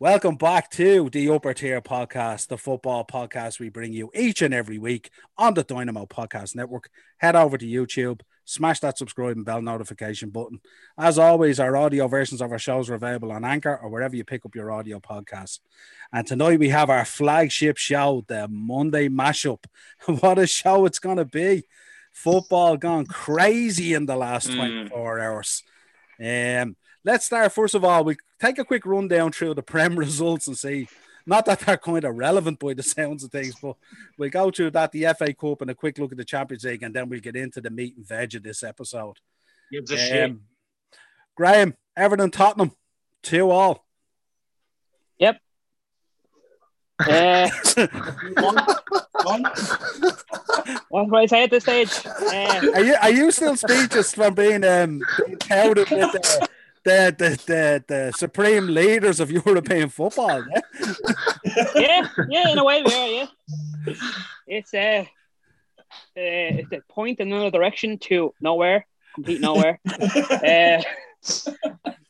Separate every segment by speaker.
Speaker 1: Welcome back to the Upper Tier Podcast, the football podcast we bring you each and every week on the Dynamo Podcast Network. Head over to YouTube, smash that subscribe and bell notification button. As always, our audio versions of our shows are available on Anchor or wherever you pick up your audio podcasts. And tonight we have our flagship show, the Monday Mashup. What a show it's going to be! Football gone crazy in the last
Speaker 2: Mm.
Speaker 1: 24 hours. Um, let's start first of all. We take a quick rundown through the Prem results and see. Not that they're kind of relevant by the sounds of things, but we'll go through that, the FA Cup, and a quick look at the Champions League, and then we'll get into the meat and veg of this episode.
Speaker 2: Gives a shit.
Speaker 1: Um, Graham, Everton, Tottenham, two all.
Speaker 3: Yep. Uh, what do I say at this stage? Uh,
Speaker 1: Are you are you still speechless from being um being touted with the the, the, the, the supreme leaders of European football? Yeah?
Speaker 3: yeah, yeah, in a way, yeah, yeah. It's uh, uh, it's a point in another direction to nowhere, complete nowhere. Uh,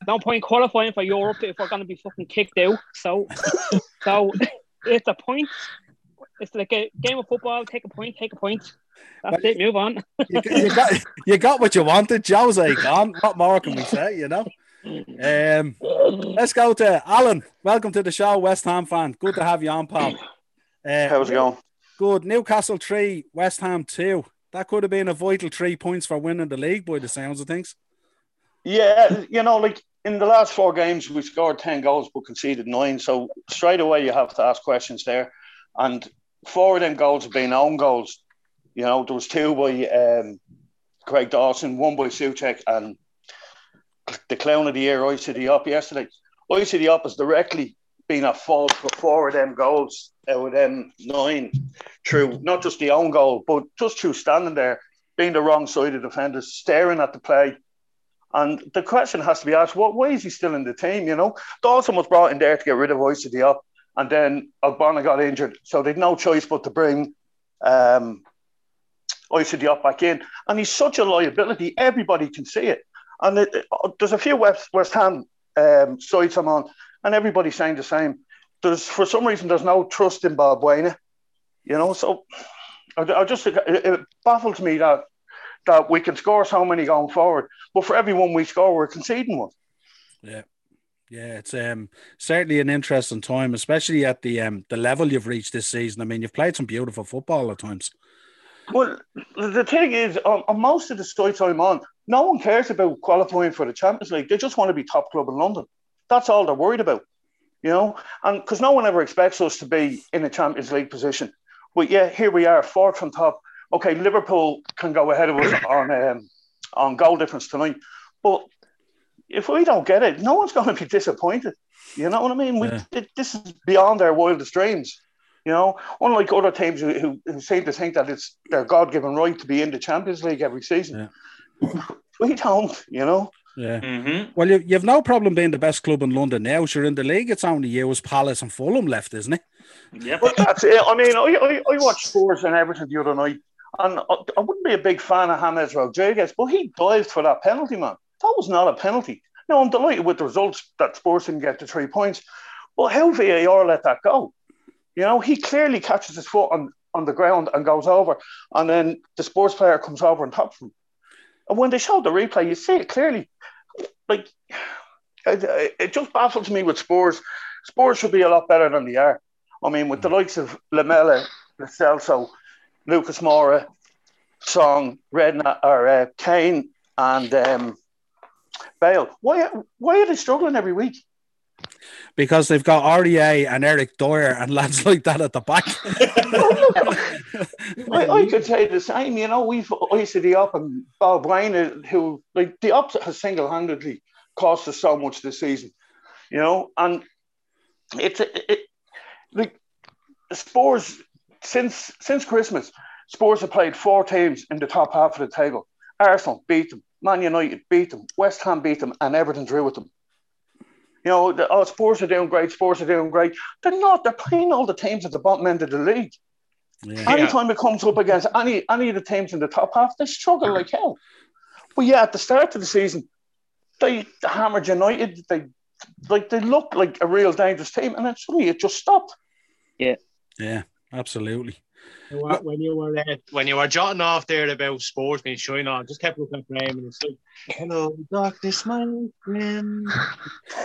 Speaker 3: no point qualifying for Europe if we're going to be fucking kicked out. So, so it's a point. It's like a game of football. Take a point. Take a point. That's it. Move on.
Speaker 1: You, you got you got what you wanted, Jose. Gone. What more can we say? You know. Um, let's go to Alan. Welcome to the show, West Ham fan. Good to have you on, pal. Uh,
Speaker 4: How's it going?
Speaker 1: Good. Newcastle three, West Ham two. That could have been a vital three points for winning the league, by the sounds of things.
Speaker 4: Yeah, you know, like in the last four games, we scored 10 goals but conceded nine. So straight away, you have to ask questions there. And four of them goals have been own goals. You know, there was two by um, Craig Dawson, one by Soucek, and the clown of the year, Issa Diop yesterday. Issa Diop has directly been at fault for four of them goals out of them nine through not just the own goal, but just through standing there, being the wrong side of defenders, staring at the play. And the question has to be asked: What? Why is he still in the team? You know, Dawson was brought in there to get rid of Issa Diop, and then Balbuena got injured, so they'd no choice but to bring um, Issa Diop back in. And he's such a liability; everybody can see it. And it, it- there's a few West West Ham um, sites I'm on, and everybody's saying the same. There's for some reason there's no trust in Balbuena, you know. So I, I just it, it baffles me that that we can score so many going forward, but for every one we score, we're conceding one.
Speaker 1: Yeah. Yeah, it's um certainly an interesting time, especially at the um the level you've reached this season. I mean, you've played some beautiful football at times.
Speaker 4: Well, the thing is, on, on most of the sites I'm on, no one cares about qualifying for the Champions League. They just want to be top club in London. That's all they're worried about, you know. And because no one ever expects us to be in a Champions League position, but yeah, here we are, fourth from top. Okay, Liverpool can go ahead of us on um, on goal difference tonight, but if we don't get it, no one's going to be disappointed. You know what I mean? We,
Speaker 1: Yeah.
Speaker 4: it, this is beyond our wildest dreams. You know, unlike other teams who, who, who seem to think that it's their God given right to be in the Champions League every season. We don't, you know.
Speaker 1: Yeah.
Speaker 2: Mm-hmm.
Speaker 1: Well, you, you've no problem being the best club in London now. Sure, in the league, it's only you, as Palace and Fulham left, isn't it?
Speaker 2: Yeah.
Speaker 4: But that's it. I mean, I, I, I watched Spurs and Everton the other night, and I, I wouldn't be a big fan of James Rodriguez, but he dived for that penalty, man. That was not a penalty. Now, I'm delighted with the results that Spurs didn't get the three points, but how VAR let that go? You know, he clearly catches his foot on, on the ground and goes over, and then the Spurs player comes over and tops him. And when they showed the replay, you see it clearly. Like, it, it just baffles me with Spurs. Spurs should be a lot better than they are. I mean, with the likes of Lamela, Celso, Lucas Moura, Son, Redna, or uh, Kane, and um, Bale. Why, why are they struggling every week?
Speaker 1: Because they've got RDA and Eric Dier and lads like that at the back.
Speaker 4: I, I could say the same. You know, we've Issa Diop and Balbuena, who like the up has single-handedly cost us so much this season. You know, and it's it, it like Spurs since since Christmas, Spurs have played four teams in the top half of the table. Arsenal beat them, Man United beat them, West Ham beat them, and Everton drew with them. You know, the, oh, Spurs are doing great. Spurs are doing great. They're not. They're playing all the teams at the bottom end of the league.
Speaker 1: Yeah.
Speaker 4: Anytime it comes up against any any of the teams in the top half, they struggle like hell. But yeah, at the start of the season, they hammered United, they like they looked like a real dangerous team, and then suddenly it just stopped.
Speaker 1: Yeah, yeah, absolutely.
Speaker 2: When you were uh, when you were jotting off there about Spurs being showing on, just kept looking at Graham and it's like, "Hello, darkness, my friend."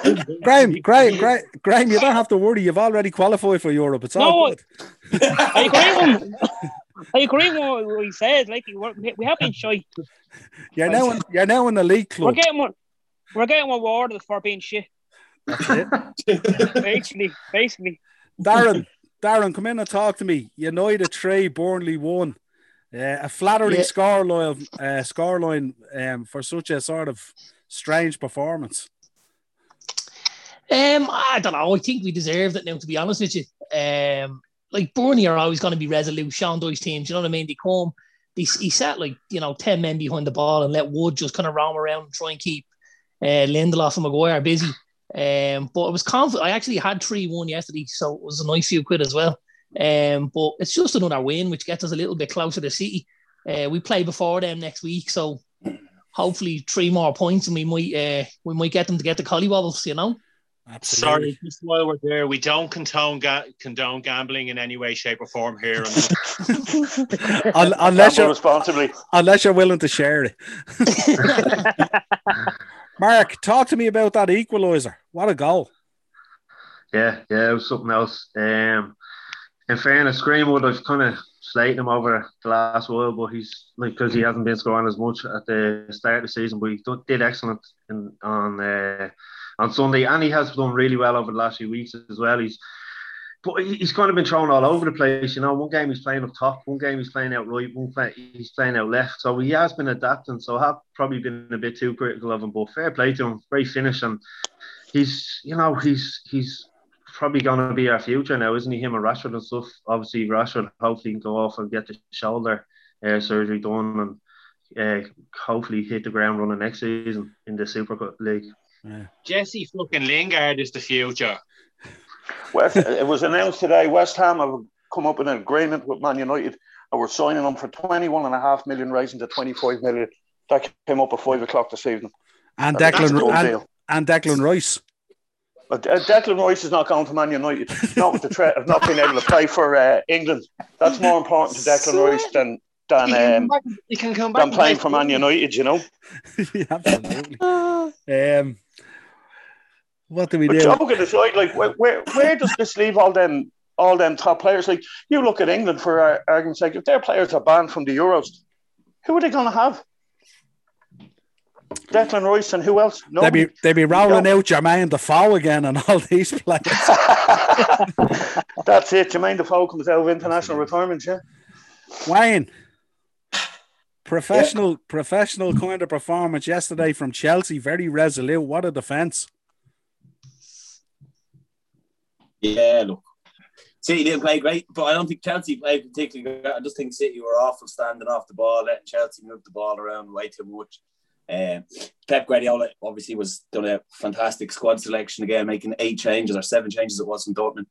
Speaker 1: Graham, Graham, Graham, Graham, you don't have to worry. You've already qualified for Europe. It's all
Speaker 3: No,
Speaker 1: good.
Speaker 3: I agree with. I agree with what he said. Like we're, have been shy.
Speaker 1: You're now in, you're now in the league club.
Speaker 3: We're getting one. We're getting rewarded for being shit.
Speaker 1: That's it.
Speaker 3: Basically, basically.
Speaker 1: Darren, Darren, come in and talk to me. United three, Burnley one. Uh, a flattering
Speaker 5: Yeah.
Speaker 1: scoreline, uh, scoreline um, for such a sort of strange performance.
Speaker 5: Um, I don't know. I think we deserved it now, to be honest with you. Um, like Burnley are always going to be resolute. Sean Dyche teams, you know what I mean? They come, they, he sat like you know ten men behind the ball and let Wood just kind of roam around and try and keep uh, Lindelof and Maguire busy. Um, but it was confident. I actually had three one yesterday, so it was a nice few quid as well. Um, but it's just another win, which gets us a little bit closer to City. Uh, we play before them next week, so hopefully three more points, and we might uh, we might get them to get the collie wobbles, you know.
Speaker 1: Absolutely.
Speaker 2: Sorry, just while we're there, we don't condone ga- condone gambling in any way, shape, or form here. on the-
Speaker 1: unless
Speaker 4: Gamble
Speaker 1: you're
Speaker 4: responsibly.
Speaker 1: unless you're willing to share it. Mark, talk to me about that equaliser. What a goal!
Speaker 6: Yeah, yeah, it was something else. Um, in fairness, Greenwood, I've kind of slated him over the last while, but he's like because he hasn't been scoring as much at the start of the season, but he did excellent in, on uh, on Sunday, and he has done really well over the last few weeks as well. He's but he's kind of been thrown all over the place. You know, one game he's playing up top, one game he's playing out right, one play, he's playing out left. So he has been adapting. So I have probably been a bit too critical of him, but fair play to him. Great finish, and he's you know he's he's probably going to be our future now, isn't he? Him and Rashford and stuff. Obviously, Rashford hopefully can go off and get the shoulder uh, surgery done and uh, hopefully hit the ground running next season in the Super Cup League.
Speaker 2: Jesse fucking Lingard is the future.
Speaker 4: West, it was announced today West Ham have come up with an agreement with Man United and we're signing them for 21 and a half million, raising to 25 million. That came up at five o'clock this evening.
Speaker 1: And
Speaker 4: That's
Speaker 1: Declan
Speaker 4: good
Speaker 1: and,
Speaker 4: deal.
Speaker 1: and Declan Rice.
Speaker 4: But uh, Declan Rice is not going to Man United, not with the threat of not being able to play for uh, England. That's more important to Declan Rice than than um,
Speaker 2: he can come back
Speaker 4: than playing for Man United. You know.
Speaker 1: Yeah, Absolutely. um, what do we
Speaker 4: But
Speaker 1: do?
Speaker 4: joking aside, like where, where where does this leave all them all them top players? Like you look at England for ar- argument's sake, if their players are banned from the Euros, who are they going to have? Hmm. Declan Rice and who else? No.
Speaker 1: They'd be they'd be rolling out Jermaine Defoe again and all these players.
Speaker 4: That's it. Jermaine Defoe comes out of international retirement. Yeah.
Speaker 1: Wayne, professional professional kind of performance yesterday from Chelsea. Very resolute. What a defense.
Speaker 7: Yeah, look. City didn't play great, but I don't think Chelsea played particularly great. I just think City were awful standing off the ball, letting Chelsea move the ball around way too much. Um, Pep Guardiola obviously was done a fantastic squad selection again, making eight changes or seven changes it was in Dortmund.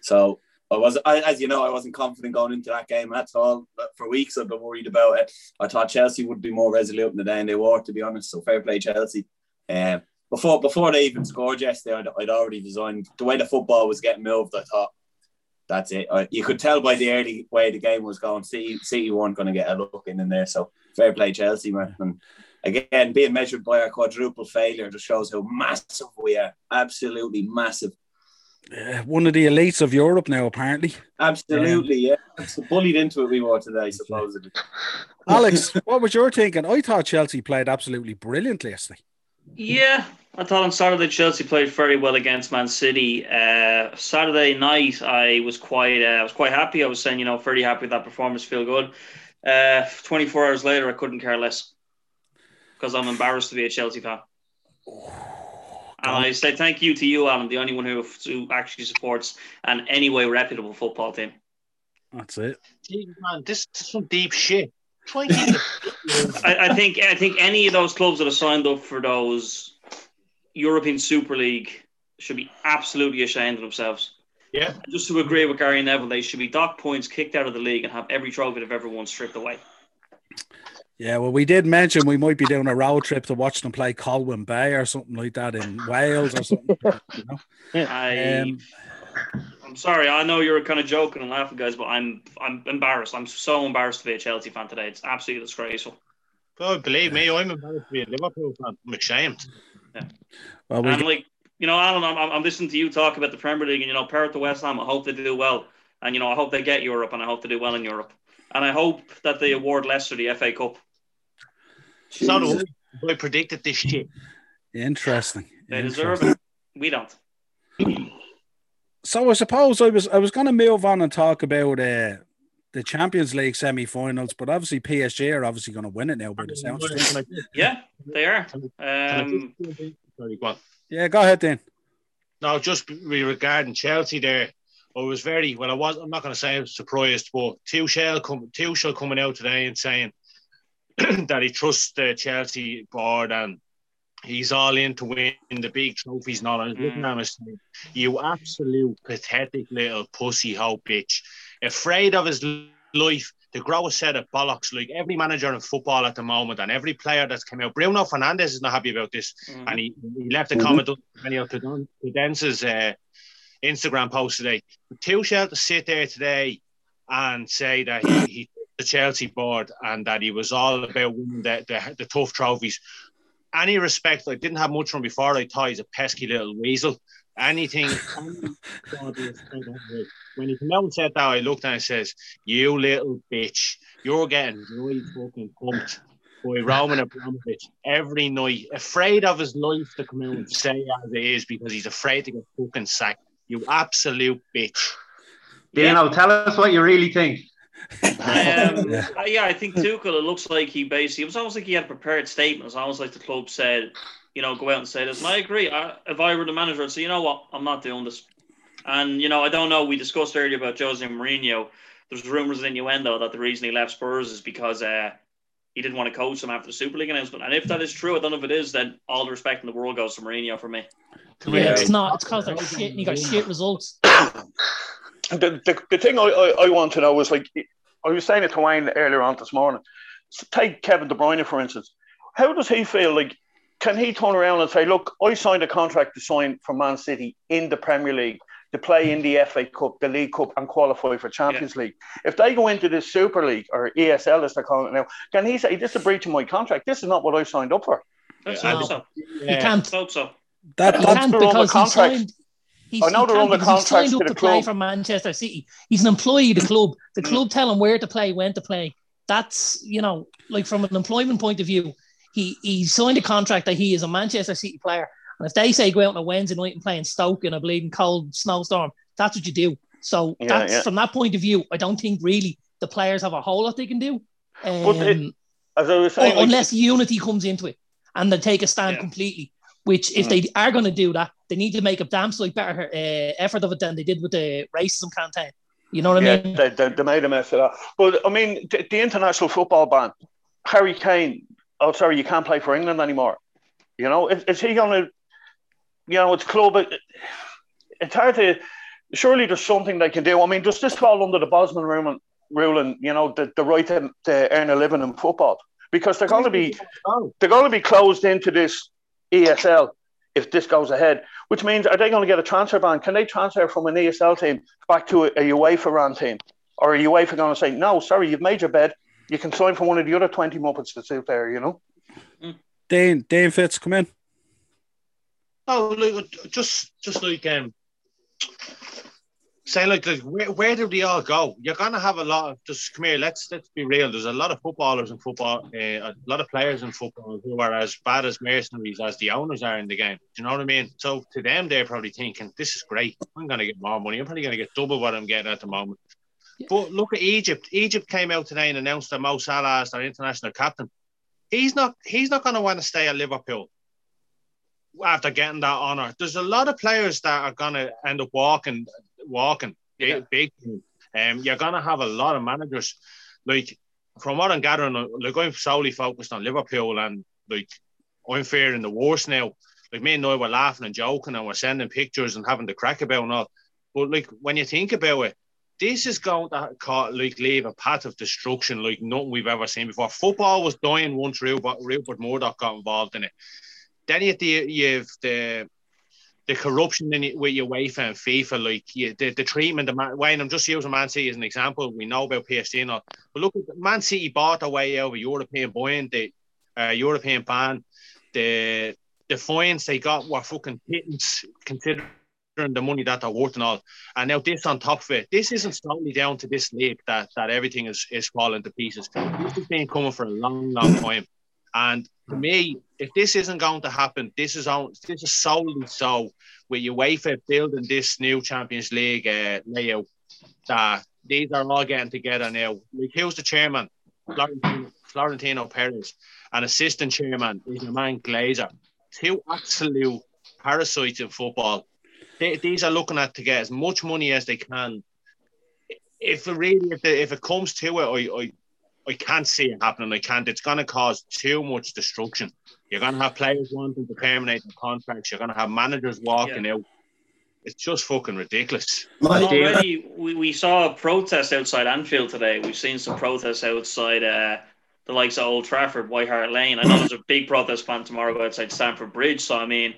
Speaker 7: So I was, I, as you know, I wasn't confident going into that game at all. But for weeks, I've been worried about it. I thought Chelsea would be more resolute in the day, and they were, to be honest. So fair play, Chelsea. Um, before before they even scored yesterday, I'd, I'd already designed the way the football was getting moved. I thought that's it. I, you could tell by the early way the game was going. City, City weren't going to get a look in, in there. So fair play, Chelsea, man. And again, being measured by our quadruple failure just shows how massive we are. Absolutely massive.
Speaker 1: Uh, one of the elites of Europe now, apparently.
Speaker 7: Absolutely, yeah. It's bullied into it we were today, supposedly.
Speaker 1: Alex, what was your thinking? I thought Chelsea played absolutely brilliantly yesterday.
Speaker 8: Yeah, I thought on Saturday Chelsea played very well against Man City. Uh, Saturday night, I was quite, uh, I was quite happy. I was saying, you know, very happy with that performance. Feel good. Uh, Twenty four hours later, I couldn't care less because I'm embarrassed to be a Chelsea fan. And I say thank you to you, Alan, the only one who, who actually supports an anyway reputable football team.
Speaker 1: That's it.
Speaker 2: Jesus, man, this is some deep shit. Try and keep it.
Speaker 8: I, I think I think any of those clubs that have signed up for those European Super League should be absolutely ashamed of themselves.
Speaker 2: Yeah.
Speaker 8: Just to agree with Gary Neville, they should be docked points, kicked out of the league, and have every trophy they've ever won stripped away.
Speaker 1: Yeah, well, we did mention we might be doing a road trip to watch them play Colwyn Bay or something like that in Wales or something. You know?
Speaker 8: I,
Speaker 1: Um,
Speaker 8: I'm sorry. I know you're kind of joking and laughing, guys, but I'm I'm embarrassed. I'm so embarrassed to be a Chelsea fan today. It's absolutely disgraceful.
Speaker 2: Oh, believe me, I'm embarrassed to be a Liverpool fan. I'm ashamed.
Speaker 1: well, we
Speaker 8: and like you know, Alan, I'm, I'm listening to you talk about the Premier League, and you know, Perth to West Ham. I hope they do well, and you know, I hope they get Europe, and I hope they do well in Europe, and I hope that they award Leicester the FA Cup.
Speaker 2: So do I. I predicted this shit.
Speaker 1: interesting.
Speaker 8: They deserve it. We don't.
Speaker 1: So I suppose I was I was going to move on and talk about uh, the Champions League semi-finals, but obviously PSG are obviously going to win it now by the sounds.
Speaker 8: Yeah, they are. Um,
Speaker 2: Sorry, go.
Speaker 1: Yeah, go ahead then.
Speaker 2: No, just regarding Chelsea there, I was very well. I was. I'm not going to say I was surprised, but Tuchel come Tuchel coming out today and saying that he trusts the Chelsea board and he's all in to win the big trophies. Not I was looking at him "You absolute pathetic little pussy hoe bitch, afraid of his life." To grow a set of bollocks like every manager in football at the moment, and every player that's come out. Bruno Fernandes is not happy about this
Speaker 8: mhm.
Speaker 2: and he, he left a comment on Daniel Cadence's uh, Instagram post today. Tuchel to sit there today and say that he, he the Chelsea board and that he was all about winning the, the, the tough trophies. Any respect, I didn't have much from before. I thought he's a pesky little weasel. Anything. when he came out and said that, I looked and I says, "You little bitch, you're getting really fucking pumped." by Roman Abramovich every night, afraid of his life to come out and say as it is because he's afraid to get fucking sacked. You absolute bitch.
Speaker 6: Dino, tell us what you really think.
Speaker 8: Um,
Speaker 1: Yeah.
Speaker 8: uh, yeah, I think Tuchel. It looks like he basically. It was almost like he had a prepared statement. It was almost like the club said, you know, go out and say this. And I agree. I, if I were the manager, I'd say, you know what, I'm not doing this. And you know, I don't know. We discussed earlier about Jose Mourinho. There's rumors and innuendo that the reason he left Spurs is because uh, he didn't want to coach them after the Super League announcement. And if that is true, I don't know if it is. Then all the respect in the world goes to Mourinho for me.
Speaker 5: Yeah, it's not. It's because they're shit and you got shit results.
Speaker 4: the, the, the thing I, I, I want to know is like I was saying it to Wayne earlier on this morning. So take Kevin De Bruyne for instance. How does he feel? Like, can he turn around and say, "Look, I signed a contract to sign for Man City in the Premier League to play in the FA Cup, the League Cup, and qualify for Champions League." If they go into the Super League or ESL, as they're calling it now, can he say, "This is a breach of my contract. This is not what I signed up for"?
Speaker 8: Let's hope so.
Speaker 5: You
Speaker 2: Yeah.
Speaker 5: can't.
Speaker 8: Let's hope so.
Speaker 1: That,
Speaker 5: He can't
Speaker 4: they're on the
Speaker 5: because he signed. He's,
Speaker 4: I know they're
Speaker 5: can't
Speaker 4: on the
Speaker 5: because
Speaker 4: contract to the
Speaker 5: to play
Speaker 4: club.
Speaker 5: for Manchester City. He's an employee of the club. The club tell him where to play, when to play. That's you know, like from an employment point of view, he he signed a contract that he is a Manchester City player. And if they say go out on a Wednesday night and play in Stoke in a bleeding cold snowstorm, that's what you do. So
Speaker 4: Yeah,
Speaker 5: that's
Speaker 4: yeah.
Speaker 5: from that point of view, I don't think really the players have a whole lot they can do. Um,
Speaker 4: But it- As I was saying,
Speaker 5: un-
Speaker 4: like,
Speaker 5: unless unity comes into it and they take a stand
Speaker 8: Yeah.
Speaker 5: completely. Which, if
Speaker 4: Mm.
Speaker 5: they are going to do that, they need to make a damn sight better uh, effort of it than they did with the racism campaign. You know what
Speaker 4: yeah,
Speaker 5: I mean?
Speaker 4: they, they, they made a mess of that. But I mean, the, the international football ban, Harry Kane. Oh, sorry, you can't play for England anymore. You know, is, is he going to? You know, it's club. It, it's hard to. Surely there's something they can do. I mean, does this fall under the Bosman ruling? Ruling, you know, the, the right to, to earn a living in football because they're going to be they're going to be closed into this ESL if this goes ahead. Which means, are they going to get a transfer ban? Can they transfer from an ESL team back to a, a UEFA ran team? Or are UEFA going to say, no, sorry, you've made your bed. You can sign for one of the other 20 Muppets that's out there, you know?
Speaker 1: Dane Dane Fitz come in.
Speaker 2: Oh, look, just just like um, saying like, like where, where do they all go? You're gonna have a lot of just come here. Let's let's be real. There's a lot of footballers in football, uh, a lot of players in football who are as bad as mercenaries as the owners are in the game. Do you know what I mean? So to them, they're probably thinking, "This is great. I'm gonna get more money. I'm probably gonna get double what I'm getting at the moment." But look at Egypt. Egypt came out today and announced that Mo Salah is their international captain. He's not. He's not going to want to stay at Liverpool after getting that honor. There's a lot of players that are going to end up walking, walking
Speaker 8: Yeah.
Speaker 2: big. um, you're going to have a lot of managers. Like from what I'm gathering, uh, like I'm solely focused on Liverpool, and like I'm fearing the worst now. Like me and I were laughing and joking, and we're sending pictures and having the crack about and all. But like when you think about it, this is going to like leave a path of destruction like nothing we've ever seen before. Football was dying once Rupert, Rupert Murdoch got involved in it. Then you have the, you have the the corruption in it with your UEFA and FIFA, like the, the treatment of Man, Wayne, I'm just using Man City as an example. We know about PSG and all. But look, Man City bought their way over European buying, the uh, European ban. The the fines they got were fucking pittance considering the money that they're worth and all. And now this on top of it, this isn't solely down to this league that that everything is, is falling to pieces. This has been coming for a long, long time. And for me, if this isn't going to happen, this is on this is solely so with UEFA building this new Champions League uh, layout that these are all getting together now. Like who's the chairman? Florentino, Florentino Perez, and assistant chairman is your man Glazer. Two absolute parasites in football. They, these are looking at to get as much money as they can. If it really, if, the, if it comes to it, I, I I can't see it happening. I can't. It's going to cause too much destruction. You're going to have players wanting to terminate their contracts. You're going to have managers walking yeah. out. It's just fucking ridiculous.
Speaker 8: already, we, we saw a protest outside Anfield today. We've seen some protests outside uh, the likes of Old Trafford, White Hart Lane. I know there's a big protest plan tomorrow outside Stamford Bridge. So, I mean,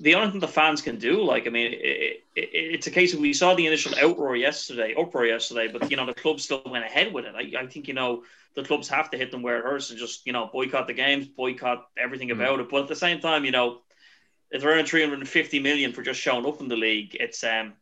Speaker 8: the only thing the fans can do, like, I mean, it, it, it's a case of we saw the initial outroar yesterday, uproar yesterday, but you know the club still went ahead with it. I, I think you know the clubs have to hit them where it hurts and just you know boycott the games, boycott everything mm. about it. But at the same time, you know, if they're earning 350 million for just showing up in the league, it's um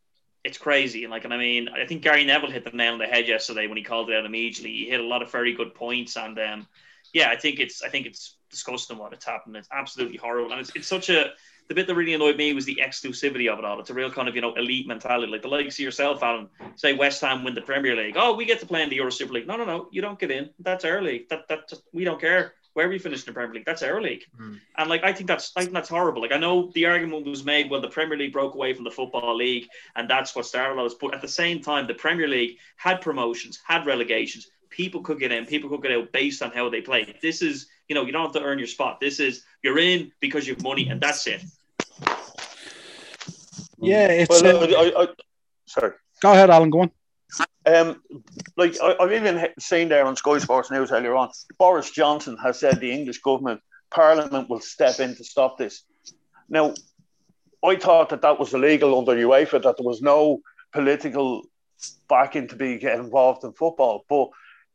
Speaker 8: it's crazy. And like, and I mean, I think Gary Neville hit the nail on the head yesterday when he called it out immediately. He hit a lot of very good points, and um, yeah, I think it's I think it's disgusting what it's happened. It's absolutely horrible, and it's, it's such a the bit that really annoyed me was the exclusivity of it all. It's a real kind of you know elite mentality, like the likes of yourself, Alan. Say West Ham win the Premier League, oh, we get to play in the Euro Super League. No, no, no, you don't get in. That's our league. That that just, we don't care where we finish in the Premier League. That's our league. Mm. And like I think that's I think that's horrible. Like I know the argument was made when the Premier League broke away from the Football League, and that's what started all this. But at the same time, the Premier League had promotions, had relegations. People could get in, people could get out based on how they play. This is, you know, you don't have to earn your spot. This is you're in because you have money, and that's it.
Speaker 1: Yeah, it's. Well, uh, I, I,
Speaker 4: sorry.
Speaker 1: Go ahead, Alan. Go on.
Speaker 4: Um, like I, have even seen there on Sky Sports News earlier on, Boris Johnson has said the English government, Parliament will step in to stop this. Now, I thought that that was illegal under UEFA, that there was no political backing to be get involved in football, but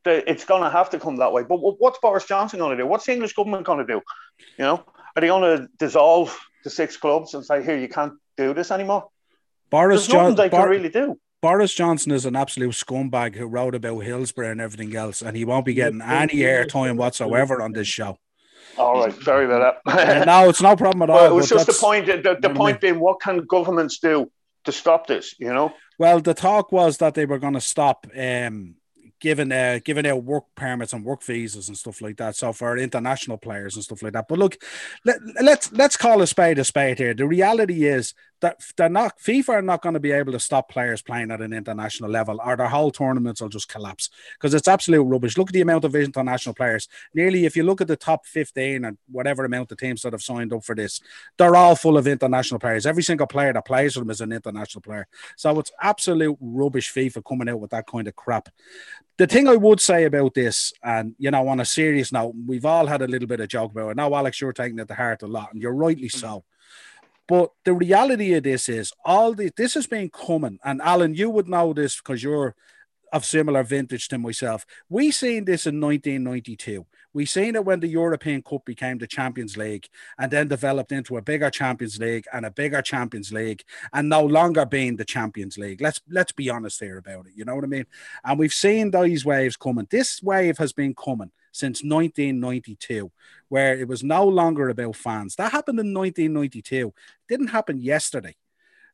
Speaker 4: the, it's going to have to come that way. But what's Boris Johnson going to do? What's the English government going to do? You know, are they going to dissolve the six clubs and say, "Here, you can't do this anymore"?
Speaker 1: Boris Johnson,
Speaker 4: they Bar- can really do.
Speaker 1: Boris Johnson is an absolute scumbag who wrote about Hillsborough and everything else, and he won't be getting any airtime whatsoever on this show.
Speaker 4: All right, sorry about
Speaker 1: that. no, it's no problem at all.
Speaker 4: Well, it was just the point. The, the point being, what can governments do to stop this? You know.
Speaker 1: Well, the talk was that they were going to stop um, giving uh, giving out work permits and work visas and stuff like that. So for international players and stuff like that. But look, let, let's let's call a spade a spade here. The reality is that they're not FIFA are not going to be able to stop players playing at an international level, or their whole tournaments will just collapse because it's absolute rubbish. Look at the amount of international players. Nearly, if you look at the top fifteen and whatever amount of teams that have signed up for this, they're all full of international players. Every single player that plays for them is an international player. So it's absolute rubbish. FIFA coming out with that kind of crap the thing I would say about this, and you know, on a serious note, we've all had a little bit of joke about it. Now, Alex, you're taking it to heart a lot, and you're rightly mm. so. But the reality of this is all the this has been coming, and Alan, you would know this because you're of similar vintage to myself. We seen this in 1992. We seen it when the European Cup became the Champions League and then developed into a bigger Champions League and a bigger Champions League and no longer being the Champions League. Let's let's be honest here about it. You know what I mean? And we've seen these waves coming. This wave has been coming since 1992, where it was no longer about fans. That happened in 1992. It didn't happen yesterday.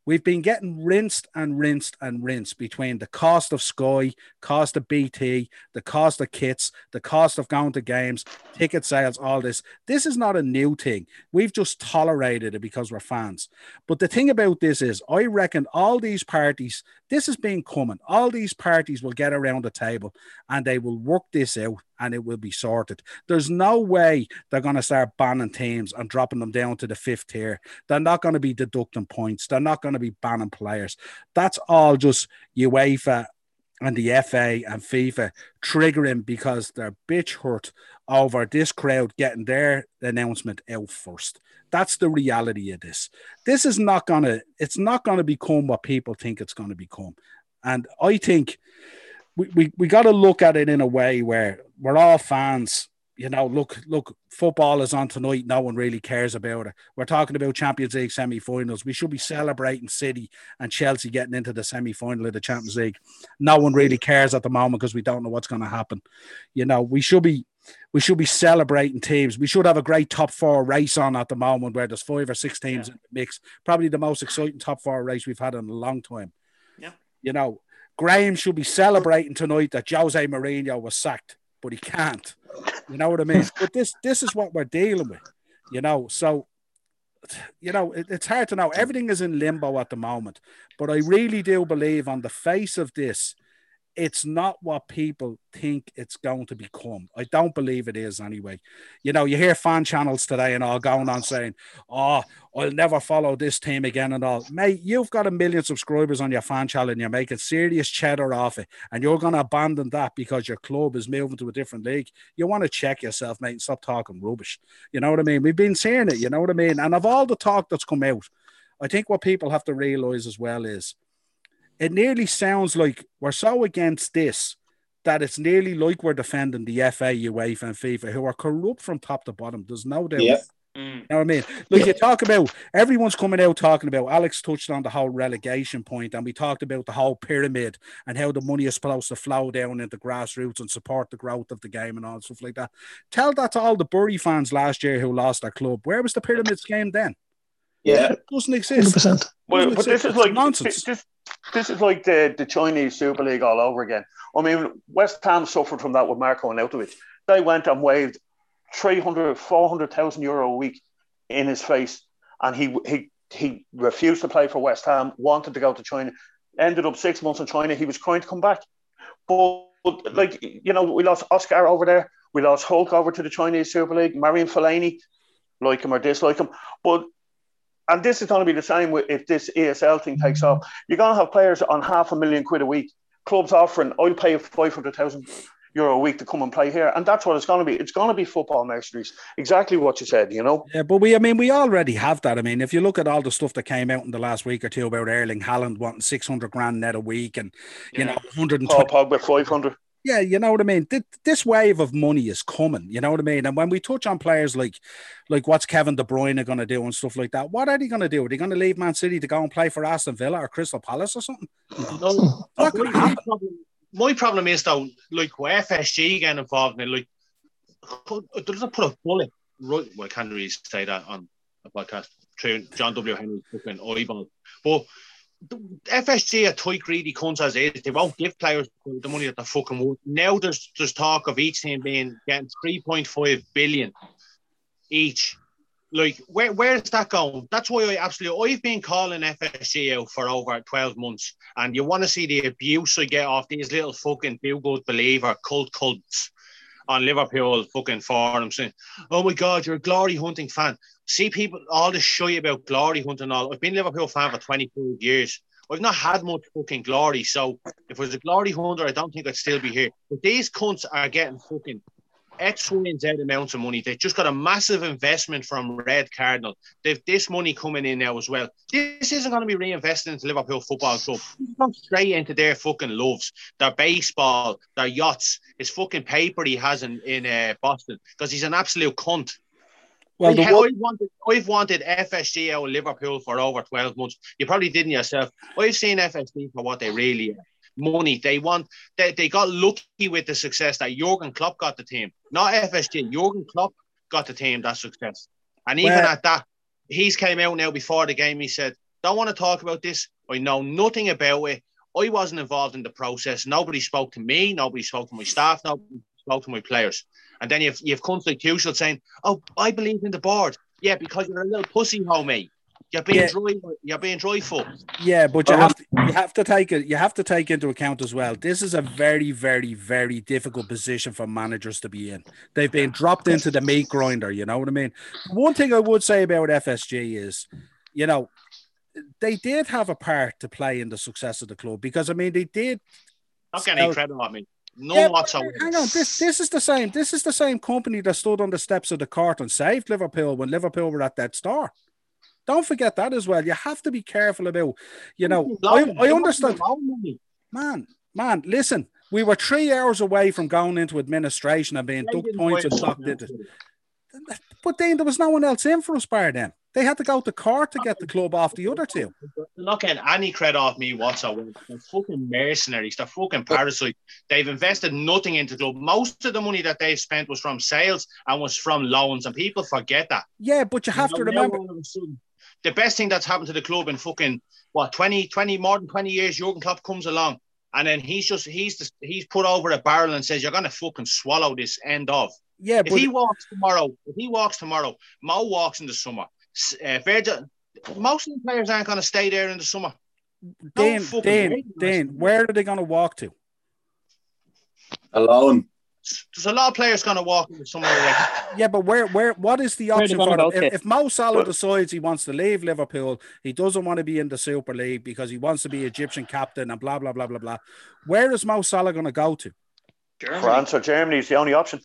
Speaker 1: We've been getting rinsed and rinsed and rinsed between the cost of Sky, cost of BT, the cost of kits, the cost of going to games, ticket sales, all this. This is not a new thing. We've just tolerated it because we're fans. But the thing about this is, I reckon all these parties, this has been coming. All these parties will get around the table and they will work this out and it will be sorted. There's no way they're going to start banning teams and dropping them down to the fifth tier. They're not going to be deducting points. They're not going to be banning players. That's all just UEFA and the FA and FIFA triggering because they're bitch hurt over this crowd getting their announcement out first. That's the reality of this. This is not gonna. It's not gonna become what people think it's gonna become, and I think we we, we got to look at it in a way where we're all fans you know, look, look, football is on tonight. No one really cares about it. We're talking about Champions League semi-finals. We should be celebrating City and Chelsea getting into the semi-final of the Champions League. No one really cares at the moment because we don't know what's going to happen. You know, we should be we should be celebrating teams. We should have a great top four race on at the moment where there's five or six teams yeah. in the mix. Probably the most exciting top four race we've had in a long time.
Speaker 8: Yeah.
Speaker 1: You know, Graham should be celebrating tonight that Jose Mourinho was sacked, but he can't. You know what I mean? But this this is what we're dealing with. You know, so you know it, it's hard to know. Everything is in limbo at the moment, but I really do believe on the face of this it's not what people think it's going to become. I don't believe it is anyway. You know, you hear fan channels today and all going on saying, Oh, I'll never follow this team again and all. Mate, you've got a million subscribers on your fan channel and you're making serious cheddar off it, and you're going to abandon that because your club is moving to a different league. You want to check yourself, mate, and stop talking rubbish. You know what I mean? We've been saying it, you know what I mean? And of all the talk that's come out, I think what people have to realize as well is it nearly sounds like we're so against this that it's nearly like we're defending the FA, UEFA, and FIFA, who are corrupt from top to bottom. There's no doubt.
Speaker 7: Yeah. Mm.
Speaker 1: You know what I mean? Look, you talk about everyone's coming out talking about. Alex touched on the whole relegation point, and we talked about the whole pyramid and how the money is supposed to flow down into grassroots and support the growth of the game and all stuff like that. Tell that to all the Bury fans last year who lost their club. Where was the pyramid scheme then?
Speaker 7: Yeah,
Speaker 1: it doesn't exist.
Speaker 5: 100%.
Speaker 4: Well, but this is like
Speaker 1: nonsense.
Speaker 4: This, this is like the, the Chinese Super League all over again. I mean, West Ham suffered from that with Marko Arnautovic. They went and waved 300, 400,000 euro a week in his face, and he he he refused to play for West Ham, wanted to go to China, ended up six months in China. He was trying to come back, but, but like you know, we lost Oscar over there, we lost Hulk over to the Chinese Super League, Marouane Fellaini, like him or dislike him, but and this is going to be the same with if this ESL thing takes off. You're going to have players on half a million quid a week. Clubs offering, I'll pay you five hundred thousand euro a week to come and play here, and that's what it's going to be. It's going to be football mercenaries. Exactly what you said. You know.
Speaker 1: Yeah, but we, I mean, we already have that. I mean, if you look at all the stuff that came out in the last week or two about Erling Haaland wanting six hundred grand net a week, and you
Speaker 8: Yeah.
Speaker 1: know, hundred and twenty.
Speaker 4: Pogba five hundred.
Speaker 1: Yeah, you know what I mean. This wave of money is coming. You know what I mean. And when we touch on players like, like what's Kevin De Bruyne going to do and stuff like that, what are they going to do? Are they going to leave Man City to go and play for Aston Villa or Crystal Palace or something?
Speaker 2: No,
Speaker 1: Not gonna
Speaker 2: my,
Speaker 1: happen.
Speaker 2: problem, my problem is though, like with FSG getting involved in it, like put, doesn't put a bullet right. Well, I can't really say that on a podcast. True, John W. Henry's fucking eyeball, but. The FSG are tight, greedy cunts as is. They won't give players the money that they're fucking worth. Now there's there's talk of each team being getting 3.5 billion each. Like, where where is that going? That's why I absolutely I've been calling FSG out for over 12 months, and you want to see the abuse I get off these little fucking feel good believer cult cults on Liverpool fucking forums saying, Oh my god, you're a glory hunting fan. See people all this you about glory hunting all. I've been Liverpool fan for 24 years. I've not had much fucking glory. So if I was a glory hunter, I don't think I'd still be here. But these cunts are getting fucking X, Y, and Z amounts of money. They've just got a massive investment from Red Cardinal. They've this money coming in now as well. This isn't going to be reinvested into Liverpool Football Club. It's gone straight into their fucking loves, their baseball, their yachts, his fucking paper he has in in uh, Boston because he's an absolute cunt.
Speaker 1: Well, the
Speaker 2: I,
Speaker 1: one,
Speaker 2: I've wanted, I've wanted FSG out of Liverpool for over 12 months. You probably didn't yourself. I've seen FSG for what they really are. Money. They want they, they got lucky with the success that Jurgen Klopp got the team. Not FSG. Jurgen Klopp got the team that success. And even
Speaker 1: Well-
Speaker 2: at that, he's came out now before the game. He said, Don't want to talk about this. I know nothing about it. I wasn't involved in the process. Nobody spoke to me, nobody spoke to my staff, nobody spoke to my players. And then you've you've cunts like Tuchel saying, "Oh, I believe in the board." Yeah, because you're a little pussy hole, mate. You're being
Speaker 1: Yeah.
Speaker 2: dry. You're being dry foot.
Speaker 1: yeah, but you
Speaker 4: Uh-huh.
Speaker 1: have to, you have to take it. You have to take into account as well. This is a very, very, very difficult position for managers to be in. They've been dropped into the meat grinder. You know what I mean? One thing I would say about FSG is, you know, they did have a part to play in the success of the club because I mean they did
Speaker 2: Not getting any
Speaker 1: Spell-
Speaker 2: credit on me. No
Speaker 1: Yeah, but
Speaker 2: whatsoever.
Speaker 1: Hang on, this this is the same. This is the same company that stood on the steps of the court and saved Liverpool when Liverpool were at that star. Don't forget that as well. You have to be careful about, you know. I, I understand, man, man. Listen, we were three hours away from going into administration and being ducked points and docked into. But then there was no one else in for us by them. They had to go to court to get the club off the other two.
Speaker 2: They're not getting any credit off me whatsoever. They're fucking mercenaries. They're fucking parasites. They've invested nothing into the club. Most of the money that they've spent was from sales and was from loans, and people forget that.
Speaker 1: Yeah, but you have to
Speaker 2: Now,
Speaker 1: remember.
Speaker 2: all of a sudden, the best thing that's happened to the club in fucking what 20, 20 more than 20 years, Jurgen Klopp comes along and then he's just he's the, he's put over a barrel and says, You're gonna fucking swallow this end of.
Speaker 1: Yeah,
Speaker 2: If
Speaker 1: but
Speaker 2: he walks tomorrow, if he walks tomorrow, Mo walks in the summer. Uh, Virgil, most of the players aren't gonna stay there in the summer.
Speaker 1: Dan,
Speaker 2: fucking
Speaker 1: Dane,
Speaker 2: way.
Speaker 1: Dane, where are they going to walk to?
Speaker 7: Alone.
Speaker 2: There's a lot of players gonna walk in the. Like,
Speaker 1: Yeah, but where, where, what is the option for
Speaker 3: gonna
Speaker 1: them?
Speaker 3: go
Speaker 1: If,
Speaker 3: to?
Speaker 1: if Mo Salah decides he wants to leave Liverpool, he doesn't want to be in the Super League because he wants to be Egyptian captain and blah blah blah blah blah. Where is Mo Salah going to go to?
Speaker 8: Germany.
Speaker 4: France or Germany is the only option.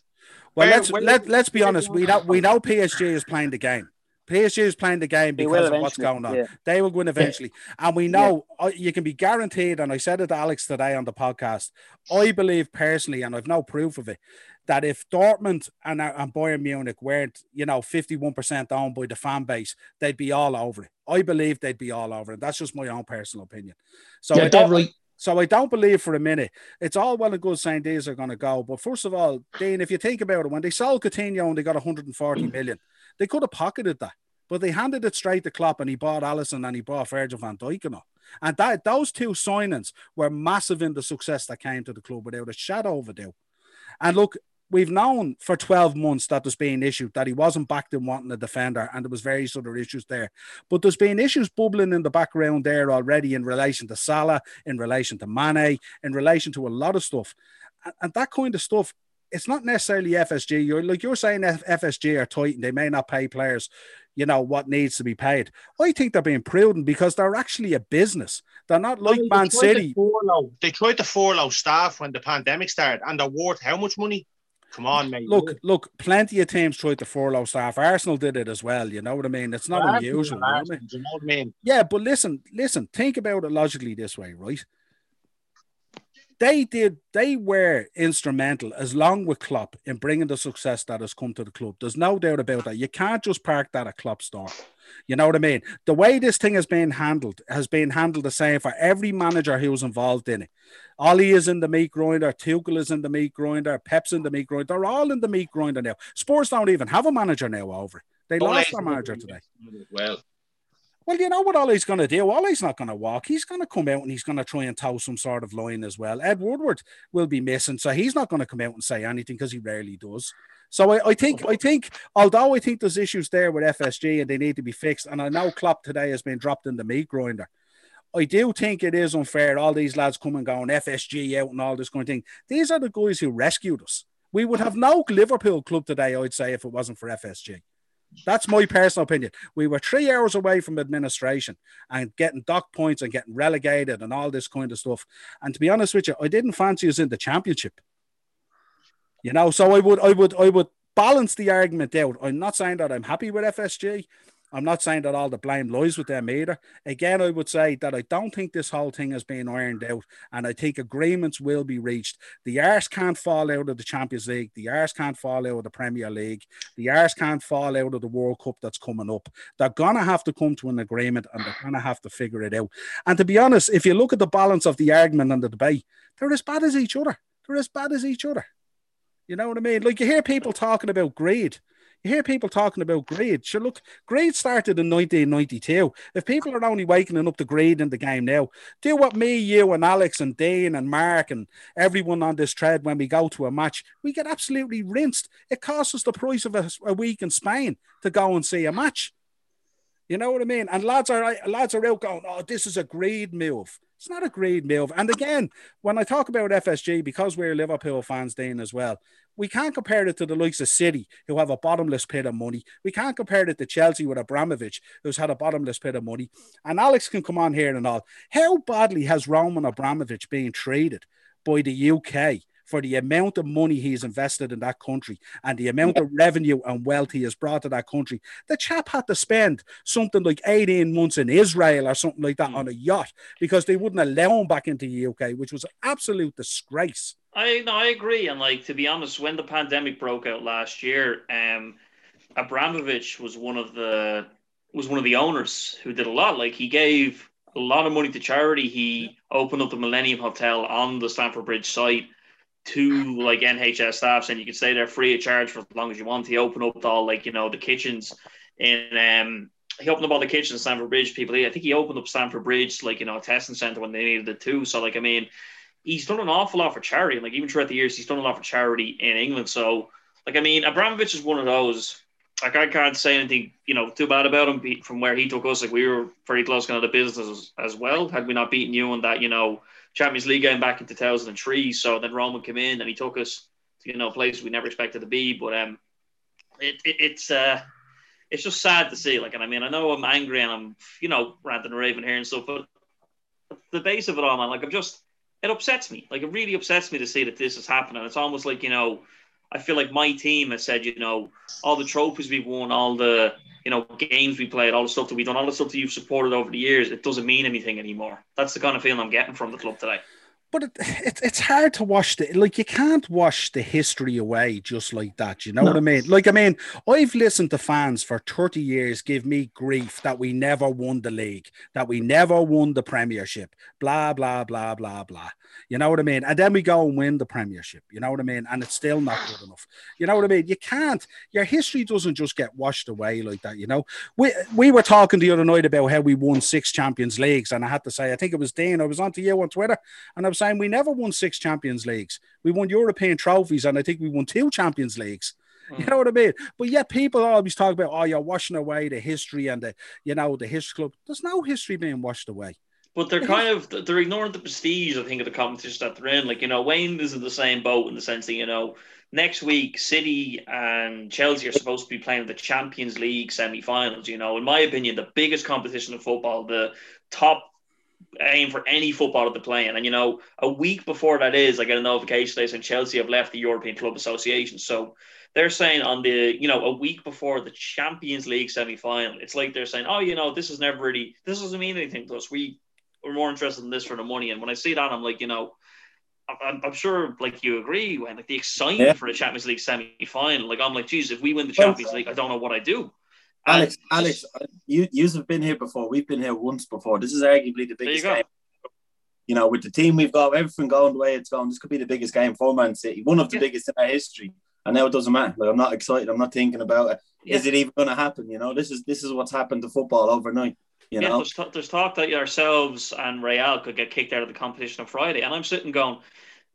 Speaker 1: Well,
Speaker 2: Where-
Speaker 1: let's
Speaker 2: where-
Speaker 1: let let's be honest. We know we know PSG is playing the game. PSG is playing the game because of what's going on.
Speaker 3: yeah.
Speaker 1: They will win eventually, and we know uh, you can be guaranteed. And I said it to Alex today on the podcast. I believe personally, and I've no proof of it, that if Dortmund and, uh, and Bayern Munich weren't, you know, fifty-one percent owned by the fan base, they'd be all over it. I believe they'd be all over it. That's just my own personal opinion. So I
Speaker 5: You're
Speaker 1: don't,
Speaker 5: dead
Speaker 1: so I don't believe for a minute. It's all well and good saying these are going to go. But first of all, Dean, if you think about it, when they sold Coutinho and they got 140 million, they could have pocketed that. But they handed it straight to Klopp and he bought Alisson and he bought Virgil van Dijk and all. And that those two signings were massive in the success that came to the club without a shadow of a doubt. And look, we've known for 12 months that there's been issues, that he wasn't backed in wanting a defender, and there was various other issues there. But there's been issues bubbling in the background there already in relation to Salah, in relation to Mane, in relation to a lot of stuff. And, and that kind of stuff, it's not necessarily FSG. You're like you're saying F- FSG are tight and they may not pay players, you know, what needs to be paid. I think they're being prudent because they're actually a business. They're not like
Speaker 2: They
Speaker 1: Man
Speaker 2: tried
Speaker 1: City.
Speaker 2: furlough- They tried to furlough staff when the pandemic started, and they're worth how much money? Come on, mate.
Speaker 1: Look, look, plenty of teams tried to furlough staff. Arsenal did it as well. You know what I mean? It's not
Speaker 2: Arsenal
Speaker 1: unusual. You know what I mean?
Speaker 2: Arsenal, do you know what I mean?
Speaker 1: Yeah, but listen, listen, think about it logically this way, right? They did, they were instrumental, as long with Klopp, in bringing the success that has come to the club. There's no doubt about that. You can't just park that at Klopp store. You know what I mean? The way this thing has been handled has been handled the same for every manager who was involved in it. Ole is in the meat grinder, Tuchel is in the meat grinder, Pep's in the meat grinder. They're all in the meat grinder now. Spurs don't even have a manager now over it. They
Speaker 2: Ole
Speaker 1: lost their manager today.
Speaker 2: Well,
Speaker 1: Well, you know what Ole's going to do? Ole's not going to walk. He's going to come out and he's going to try and toe some sort of line as well. Ed Woodward will be missing, so he's not going to come out and say anything because he rarely does. So I, I think, I think, although I think there's issues there with FSG and they need to be fixed, and I know Klopp today has been dropped in the meat grinder. I do think it is unfair. All these lads come and going FSG out and all this kind of thing. These are the guys who rescued us. We would have no Liverpool club today, I'd say, if it wasn't for FSG. That's my personal opinion. We were three hours away from administration and getting dock points and getting relegated and all this kind of stuff. And to be honest with you, I didn't fancy us in the championship. You know, so I would, I would, I would balance the argument out. I'm not saying that I'm happy with FSG. I'm not saying that all the blame lies with them either. Again, I would say that I don't think this whole thing has been ironed out, and I think agreements will be reached. The Ars can't fall out of the Champions League. The Ars can't fall out of the Premier League. The Ars can't fall out of the World Cup that's coming up. They're gonna have to come to an agreement, and they're gonna have to figure it out. And to be honest, if you look at the balance of the argument and the debate, they're as bad as each other. They're as bad as each other. You know what I mean? Like you hear people talking about greed. You hear people talking about greed. Sure, look, greed started in 1992. If people are only waking up to greed in the game now, do what me, you, and Alex, and Dean, and Mark, and everyone on this thread when we go to a match, we get absolutely rinsed. It costs us the price of a, a week in Spain to go and see a match. You know what I mean? And lads are lads are out going, oh, this is a greed move. It's not a great move. And again, when I talk about FSG, because we're Liverpool fans, Dean, as well, we can't compare it to the likes of City, who have a bottomless pit of money. We can't compare it to Chelsea with Abramovich, who's had a bottomless pit of money. And Alex can come on here and all. How badly has Roman Abramovich been treated by the UK for the amount of money he's invested in that country and the amount of revenue and wealth he has brought to that country. The chap had to spend something like 18 months in Israel or something like that
Speaker 8: Mm.
Speaker 1: on a yacht because they wouldn't allow him back into the UK, which was an absolute disgrace.
Speaker 8: I no, I agree. And like to be honest, when the pandemic broke out last year, um, Abramovich was one of the was one of the owners who did a lot. Like he gave a lot of money to charity. He opened up the Millennium Hotel on the Stamford Bridge site to like NHS staffs, and you can stay there free of charge for as long as you want. He opened up all like you know the kitchens and um he opened up all the kitchens in Stamford Bridge. People, I think he opened up Stamford Bridge like you know a testing center when they needed it too. So like I mean, he's done an awful lot for charity. And like even throughout the years, he's done a lot for charity in England. So like I mean, Abramovich is one of those. Like I can't say anything, you know, too bad about him from where he took us. Like we were very close kind of the business as, as well. Had we not beaten you on that, you know, Champions League game back in 2003. So then Roman came in and he took us to, you know, places we never expected to be. But um, it, it it's uh, it's just sad to see. Like, and I mean, I know I'm angry and I'm, you know, ranting and raving here and stuff, but the base of it all, man, like I'm just, it upsets me. Like it really upsets me to see that this is happening. It's almost like you know, I feel like my team has said, you know, all the trophies we've won, all the you know games we played, all the stuff that we've done, all the stuff that you've supported over the years, it doesn't mean anything anymore. That's the kind of feeling I'm getting from the club today.
Speaker 1: But it, it, it's hard to wash the like you can't wash the history away just like that. You know
Speaker 7: No.
Speaker 1: what I mean? Like I mean, I've listened to fans for 30 years give me grief that we never won the league, that we never won the premiership, blah blah blah blah blah. You know what I mean? And then we go and win the premiership. You know what I mean? And it's still not good enough. You know what I mean? You can't. Your history doesn't just get washed away like that. You know. We we were talking the other night about how we won six Champions Leagues, and I had to say, I think it was Dean. I was on to you on Twitter, and I was saying we never won six Champions Leagues. We won European trophies, and I think we won two Champions Leagues. You mm. know what I mean? But yet people always talk about, oh, you're washing away the history and the, you know, the history club. There's no history being washed away.
Speaker 8: But they're kind of they're ignoring the prestige, I think, of the competition that they're in. Like you know, Wayne is in the same boat in the sense that you know next week City and Chelsea are supposed to be playing the Champions League semi-finals. You know, in my opinion, the biggest competition in football, the top aim for any footballer to play in. And you know, a week before that is, I get a notification they saying Chelsea have left the European Club Association. So they're saying on the you know a week before the Champions League semi-final, it's like they're saying, oh, you know, this is never really this doesn't mean anything to us. We we're more interested in this for the money. And when I see that, I'm like, you know, I'm, I'm sure like you agree when like the excitement
Speaker 7: Yeah.
Speaker 8: for the Champions League semi-final, like I'm like, geez, if we win the Champions League, I don't know what I do. And
Speaker 7: Alex,
Speaker 8: it's
Speaker 7: Alex, you you have been here before. We've been here once before. This is arguably the
Speaker 8: There you
Speaker 7: biggest game. You know, with the team we've got, everything going the way it's going, this could be the biggest game for Man City, one of the
Speaker 8: Yeah.
Speaker 7: biggest in our history. And now it doesn't matter. Like I'm not excited. I'm not thinking about it. Is
Speaker 8: Yeah.
Speaker 7: it even going to happen? You know, this is this is what's happened to football overnight. You
Speaker 8: yeah,
Speaker 7: know,
Speaker 8: there's, t- there's talk that ourselves and Real could get kicked out of the competition on Friday, and I'm sitting going,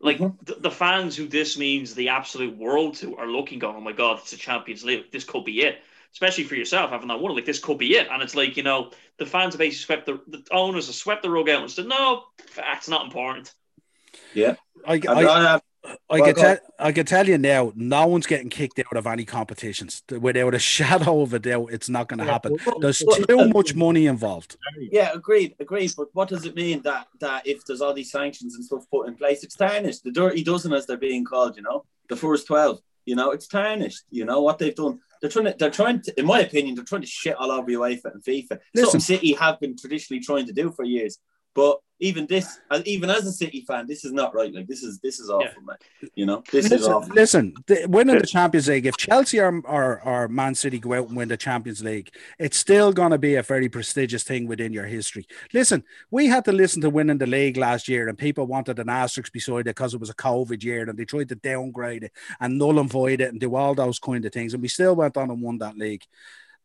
Speaker 8: like
Speaker 7: Mhm.
Speaker 8: the, the fans who this means the absolute world to are looking, going, oh my god, it's the Champions League, this could be it. Especially for yourself, having that won it, like this could be it. And it's like you know, the fans have basically swept the, the owners have swept the rug out and said, no, that's not important.
Speaker 7: yeah.
Speaker 1: I,
Speaker 7: I'd
Speaker 1: I,
Speaker 7: rather
Speaker 1: I can tell I can tell you now, no one's getting kicked out of any competitions without a shadow of a doubt. It's not going to happen. There's too uh, much money involved.
Speaker 7: Yeah, agreed, agreed. But what does it mean that that if there's all these sanctions and stuff put in place, it's tarnished. The dirty dozen, as they're being called, you know, the first twelve, you know, it's tarnished. You know what they've done. They're trying to, they're trying to, in my opinion, they're trying to shit all over UEFA and FIFA.
Speaker 1: Listen.
Speaker 7: Something City have been traditionally trying to do for years. But even this, as- even as a City fan, this is not right. Like this is this is awful, man. You know, this is
Speaker 1: Listen,
Speaker 7: awful.
Speaker 1: listen the, winning the Champions League, if Chelsea or, or, or Man City go out and win the Champions League, it's still going to be a very prestigious thing within your history. Listen, we had to listen to winning the league last year, and people wanted an asterisk beside it because it was a COVID year, and they tried to downgrade it and null and void it and do all those kind of things. And we still went on and won that league.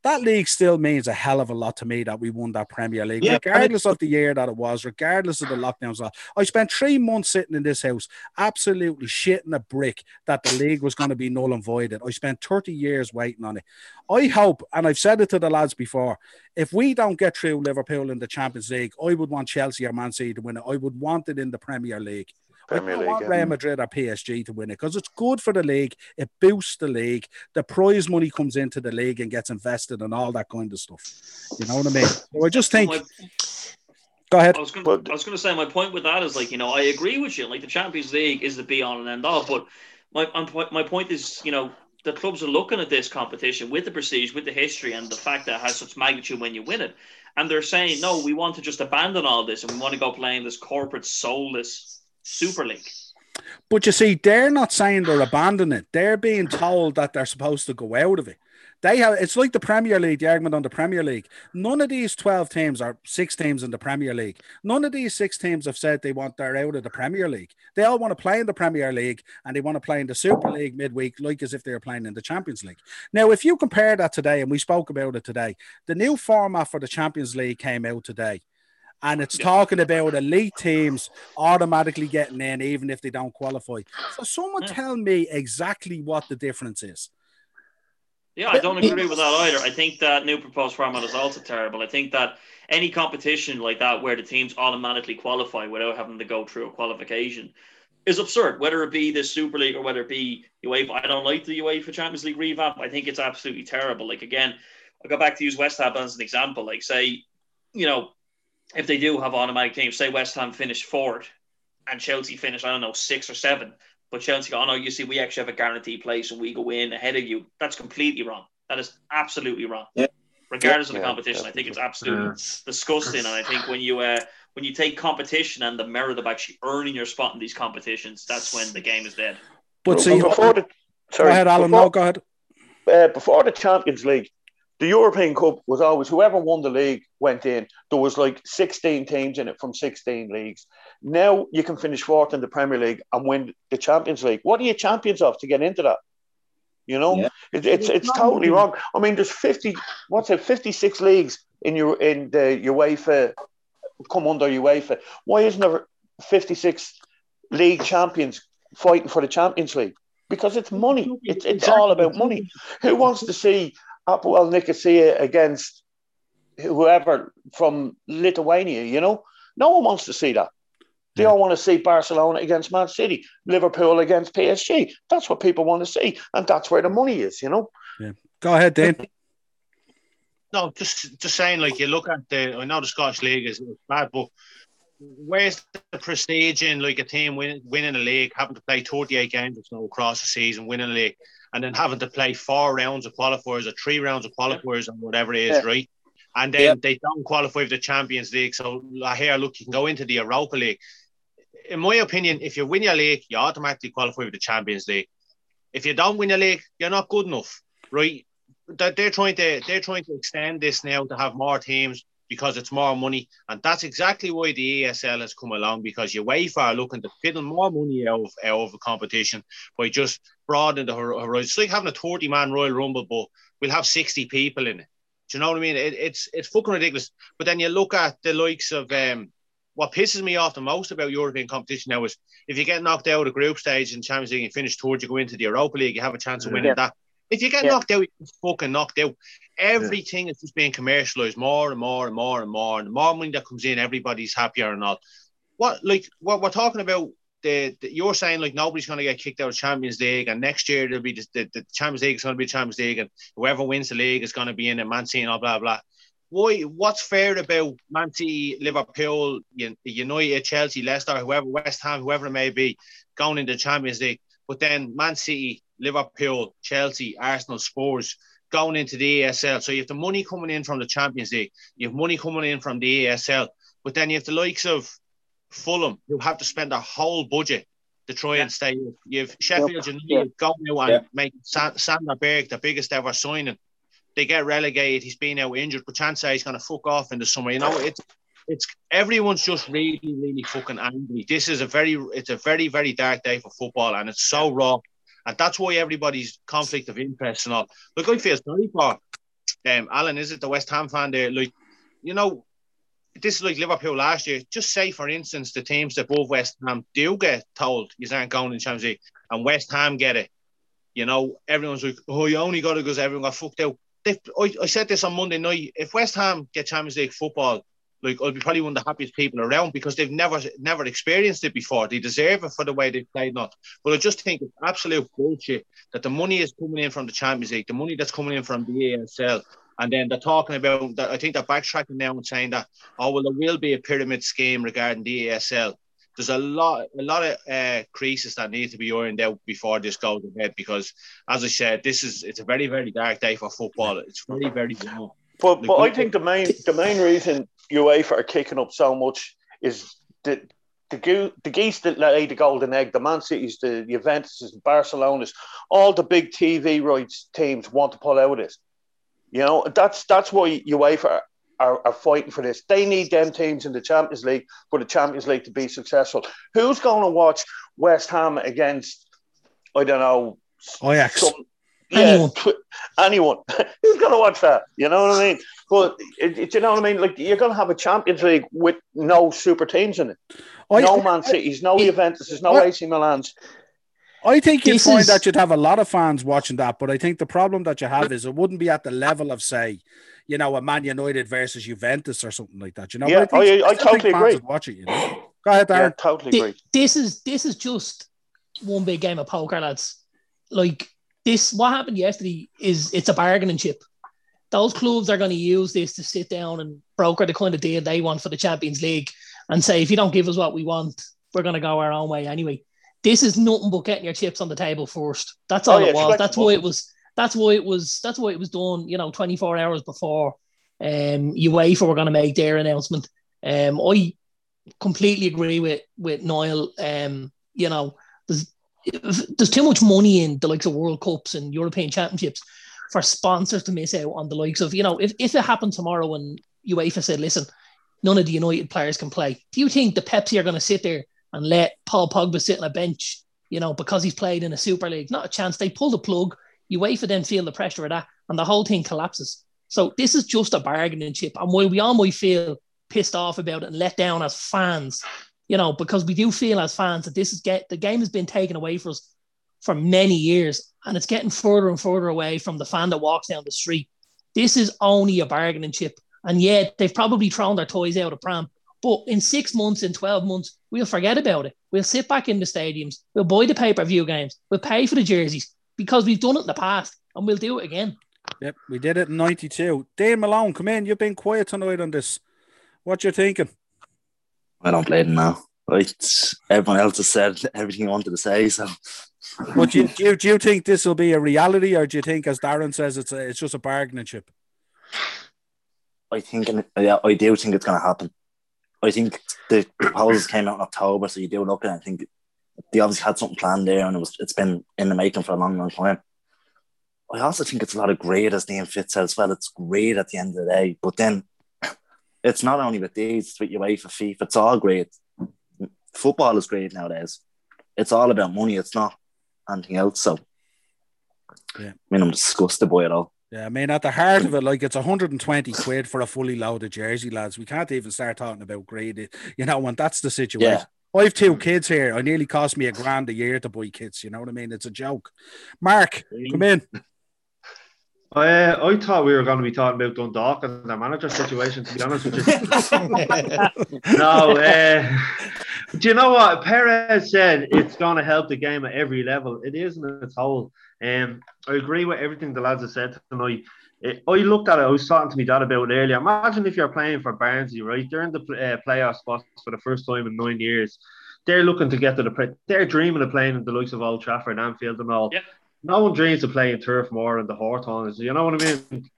Speaker 1: That league still means a hell of a lot to me that we won that Premier League,
Speaker 7: Yeah,
Speaker 1: regardless of the year that it was, regardless of the lockdowns. I spent three months sitting in this house, absolutely shitting a brick that the league was going to be null and voided. I spent 30 years waiting on it. I hope, and I've said it to the lads before, if we don't get through Liverpool in the Champions League, I would want Chelsea or Man City to win it. I would want it in the Premier League.
Speaker 9: Premier
Speaker 1: I don't want. Real Madrid or PSG to win it because it's good for the league. It boosts the league. The prize money comes into the league and gets invested and all that kind of stuff. You know what I mean? So I just think
Speaker 8: My-
Speaker 1: Go ahead.
Speaker 8: I was going to, I was going to say my point with that is like you know I agree with you. Like the Champions League is the be all and end all, but my my point is you know the clubs are looking at this competition with the prestige, with the history, and the fact that it has such magnitude when you win it, and they're saying no, we want to just abandon all this and we want to go playing this corporate soulless Super League.
Speaker 1: But you see, they're not saying they're abandoning it. They're being told that they're supposed to go out of it. They have it's like the Premier League, the argument on the Premier League. None of these 12 teams are six teams in the Premier League. None of these six teams have said they want they're out of the Premier League. They all want to play in the Premier League and they want to play in the Super League midweek, like as if they were playing in the Champions League. Now, if you compare that today, and we spoke about it today, the new format for the Champions League came out today and it's talking about elite teams automatically getting in even if they don't qualify. So someone yeah. tell me exactly what the difference is.
Speaker 8: Yeah, I don't agree with that either. I think that new proposed format is also terrible. I think that any competition like that where the teams automatically qualify without having to go through a qualification is absurd. Whether it be the Super League or whether it be UEFA, I don't like the UEFA Champions League revamp. I think it's absolutely terrible. Like again, I go back to use West Ham as an example. Like say, you know, if they do have automatic teams, say West Ham finished fourth and Chelsea finished, I don't know, six or seven, but Chelsea go, oh no, you see, we actually have a guaranteed place and we go in ahead of you. That's completely wrong. That is absolutely wrong.
Speaker 7: Yeah.
Speaker 8: Regardless yeah, of the competition, yeah, I think it's absolutely yeah. disgusting. And I think when you uh, when you take competition and the merit of actually earning your spot in these competitions, that's when the game is dead.
Speaker 1: But see, before the, sorry, go ahead, Alan. Before, no, go ahead.
Speaker 4: Uh, before the Champions League, the European Cup was always whoever won the league went in. There was like 16 teams in it from 16 leagues. Now you can finish fourth in the Premier League and win the Champions League. What are you champions of to get into that? You know, yeah. it, it's it's totally wrong. I mean, there's 50, what's it, 56 leagues in your in the UEFA come under UEFA. Why isn't there 56 league champions fighting for the Champions League? Because it's money. It's it's all about money. Who wants to see Apoel Nicosia against whoever from Lithuania, you know? No one wants to see that. They yeah. all want to see Barcelona against Man City, Liverpool against PSG. That's what people want to see. And that's where the money is, you know?
Speaker 1: Yeah. Go ahead, Dan.
Speaker 2: No, just just saying, like you look at the I know the Scottish League is bad, but where's the prestige in like a team win, winning a league, having to play 38 games or so across the season, winning a league, and then having to play four rounds of qualifiers or three rounds of qualifiers or whatever it is, yeah. right? And then yep. they don't qualify for the Champions League. So here, look, you can go into the Europa League. In my opinion, if you win your league, you automatically qualify for the Champions League. If you don't win your league, you're not good enough, right? They're trying to they're trying to extend this now to have more teams because it's more money. And that's exactly why the ESL has come along because UEFA are way far looking to fiddle more money out of, out of the competition by just broadening the horizon. It's like having a 30 man Royal Rumble, but we'll have 60 people in it. Do you know what I mean? It, it's it's fucking ridiculous. But then you look at the likes of um, what pisses me off the most about European competition now is if you get knocked out of the group stage in Champions League and finish towards you go into the Europa League, you have a chance of winning yeah. that. If you get yeah. knocked out, you fucking knocked out. Everything yeah. is just being commercialized more and more and more and more. And the more money that comes in, everybody's happier and all. What like what we're talking about? The, the you're saying like nobody's going to get kicked out of Champions League, and next year there'll be the, the, Champions League is going to be Champions League, and whoever wins the league is going to be in it. Man City and all blah blah. Why? What's fair about Man City, Liverpool, United, Chelsea, Leicester, whoever, West Ham, whoever it may be, going into Champions League? But then Man City, Liverpool, Chelsea, Arsenal, Spurs going into the ESL. So you have the money coming in from the Champions League, you have money coming in from the ESL, but then you have the likes of Fulham who have to spend a whole budget to try yeah. and stay. You've Sheffield United yeah. going out and yeah. make Sander Berge the biggest ever signing. They get relegated. He's been out injured, but chances he's going to fuck off in the summer. You know, it's it's everyone's just really, really fucking angry. This is a very, it's a very, very dark day for football, and it's so raw. And that's why everybody's conflict of interest and all. Look, I feel sorry for um, Alan, is it the West Ham fan there? Like, you know, this is like Liverpool last year. Just say, for instance, the teams both West Ham do get told you aren't going in Champions League, and West Ham get it. You know, everyone's like, oh, you only got it because everyone got fucked out. I, I said this on Monday night. If West Ham get Champions League football, like I'll be probably one of the happiest people around because they've never never experienced it before. They deserve it for the way they've played not. But I just think it's absolute bullshit that the money is coming in from the Champions League, the money that's coming in from the ESL, And then they're talking about that. I think they're backtracking now and saying that, oh, well, there will be a pyramid scheme regarding the ESL. There's a lot, a lot of uh, creases that need to be ironed out before this goes ahead. Because, as I said, this is it's a very, very dark day for football. It's very, very long.
Speaker 4: But, but I think the main the main reason UEFA are kicking up so much is the the, goo, the geese that lay the golden egg, the Man Cities, the Juventus, the Barcelonas, all the big TV rights teams want to pull out of this. You know, that's that's why UEFA are, are fighting for this. They need them teams in the Champions League for the Champions League to be successful. Who's going to watch West Ham against, I don't know,
Speaker 1: Ajax?
Speaker 4: some-
Speaker 5: Anyone.
Speaker 4: yeah, anyone. Who's going to watch that? You know what I mean? But it, it- you know what I mean? Like you're going to have a Champions League with no super teams in it.
Speaker 1: I,
Speaker 4: no Man Cities, no
Speaker 5: it-
Speaker 4: Juventus, no
Speaker 1: I-
Speaker 4: AC Milans.
Speaker 1: I think you'd
Speaker 5: This
Speaker 1: find
Speaker 5: is-
Speaker 1: that you'd have a lot of fans watching that, but I think the problem that you have is it wouldn't be at the level of, say, you know, a Man United versus Juventus or something like that. You know,
Speaker 4: Yeah,
Speaker 1: But think-
Speaker 4: I- I
Speaker 1: still think
Speaker 4: totally
Speaker 1: fans
Speaker 4: agree.
Speaker 1: would Watch it, you know. Go ahead,
Speaker 4: Yeah, totally
Speaker 5: Thi-
Speaker 4: agree.
Speaker 5: this is this is just one big game of poker, lads. Like this, what happened yesterday is it's a bargaining chip. Those clubs are going to use this to sit down and broker the kind of deal they want for the Champions League and say, if you don't give us what we want, we're going to go our own way anyway. This is nothing but getting your chips on the table first. That's all
Speaker 4: Oh, yeah,
Speaker 5: it was. That's why it was. That's why it was. That's why it was done. You know, twenty four hours before um, UEFA were going to make their announcement. Um, I completely agree with with Niall. Um, you know, there's there's too much money in the likes of World Cups and European Championships for sponsors to miss out on the likes of you know if, if it happened tomorrow and UEFA said, listen, none of the United players can play. Do you think the Pepsi are going to sit there and let Paul Pogba sit on a bench? You know, because he's played in a Super League, not a chance. They pull the plug. UEFA then feel the pressure of that, and the whole thing collapses. So this is just a bargaining chip, and while we all might feel pissed off about it and let down as fans, you know, because we do feel as fans that this is get the game has been taken away from us for many years, and it's getting further and further away from the fan that walks down the street. This is only a bargaining chip, and yet they've probably thrown their toys out of pram. But in six months, in twelve months, we'll forget about it. We'll sit back in the stadiums. We'll buy the pay per view games. We'll pay for the jerseys because we've done it in the past, and we'll do it again.
Speaker 1: Yep, we did it in 92. Dave Malone, come in. You've been quiet tonight on this. What you thinking?
Speaker 9: I don't blame them now. Right, everyone else has said everything I wanted to say. So,
Speaker 1: But do you, do you, do you think this will be a reality, or do you think, as Darren says, it's a, it's just a bargaining chip?
Speaker 9: I think, yeah, I do think it's going to happen. I think the proposals came out in October, so you do look at it. I think they obviously had something planned there, and it was it's been in the making for a long, long time. I also think it's a lot of great as Liam Fitz said as well. It's great at the end of the day, but then it's not only with these, it's with UEFA, FIFA. It's all great. Football is great nowadays. It's all about money. It's not anything else. So,
Speaker 1: Yeah.
Speaker 9: I mean, I'm disgusted by it all.
Speaker 1: Yeah, I mean, at the heart of it, like it's 120 quid for a fully loaded jersey, lads. We can't even start talking about grade, you know, when that's the situation.
Speaker 9: Yeah.
Speaker 1: I have two kids here. I nearly cost me a grand a year to buy kids. You know what I mean? It's a joke. Mark, come in.
Speaker 6: I, uh, I thought we were going to be talking about Dundalk and their manager situation, to be honest with you. no, uh, do you know what? Perez said it's going to help the game at every level. It is in its whole. Um, I agree with everything the lads have said tonight. It, I looked at it, I was talking to my dad about it earlier. Imagine if you're playing for Barnsley, right? They're in the uh, playoff spots for the first time in nine years. They're looking to get to the. Pre- they're dreaming of playing in the likes of Old Trafford, Anfield, and all.
Speaker 8: Yep.
Speaker 6: No one dreams of playing Turf Moor and the Hawthorns. You know what I mean?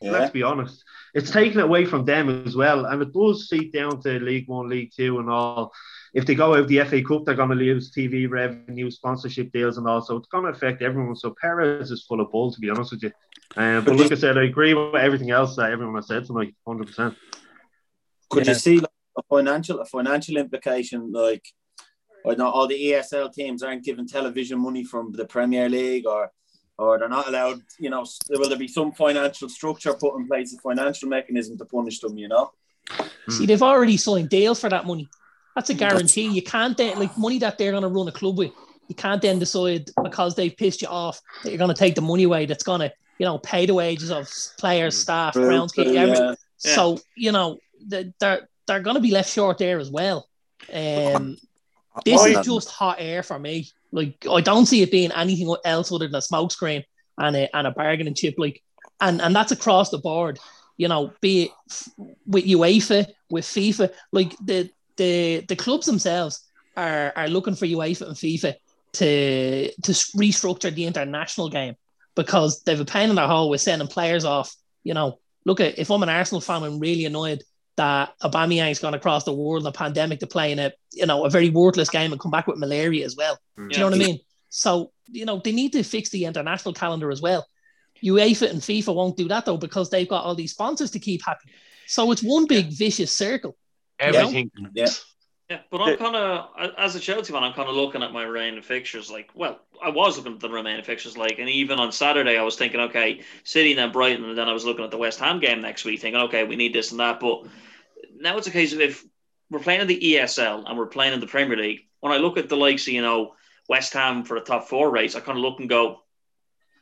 Speaker 7: Yeah.
Speaker 6: Let's be honest. It's taken away from them as well, and it does feed down to League One, League Two, and all. If they go out the FA Cup, they're going to lose TV revenue, sponsorship deals, and all. So it's going to affect everyone. So Perez is full of bull, to be honest with you. Um, but like I said, I agree with everything else that everyone has said tonight, hundred percent.
Speaker 7: Could
Speaker 1: Yeah.
Speaker 7: you see like, a financial a financial implication like I know all the ESL teams aren't given television money from the Premier League or or they're not allowed, you know, will there be some financial structure put in place, a financial mechanism to punish them, you know?
Speaker 5: See, they've already signed deals for that money. That's a guarantee. You can't then like money that they're going to run a club with. You can't then decide because they've pissed you off that you're going to take the money away. That's going to you know pay the wages of players, staff, groundskeeper, everything.
Speaker 7: Yeah.
Speaker 5: So you know they're they're going to be left short there as well. Um, this
Speaker 9: Why
Speaker 5: is just hot air for me. Like I don't see it being anything else other than a smokescreen and a and a bargaining chip. Like and and that's across the board. You know, be it with UEFA, with FIFA, like the the the clubs themselves are are looking for UEFA and FIFA to to restructure the international game because they've a pain in their hole with sending players off. You know, look at if I'm an Arsenal fan, I'm really annoyed that Aubameyang's gone across the world in a pandemic to play in a you know a very worthless game and come back with malaria as well. Hmm. Do you know what I mean? So you know they need to fix the international calendar as well. UEFA and FIFA won't do that though because they've got all these sponsors to keep happy. So it's one big vicious circle.
Speaker 2: Everything.
Speaker 7: You know? Yeah.
Speaker 8: Yeah, but I'm kind of, as a Chelsea fan, I'm kind of looking at my remaining fixtures. Like, well, I was looking at the remaining fixtures. Like, and even on Saturday, I was thinking, okay, City and then Brighton, and then I was looking at the West Ham game next week, thinking, okay, we need this and that. But now it's a case of if we're playing in the ESL and we're playing in the Premier League, when I look at the likes of, you know, West Ham for the top four race, I kind of look and go,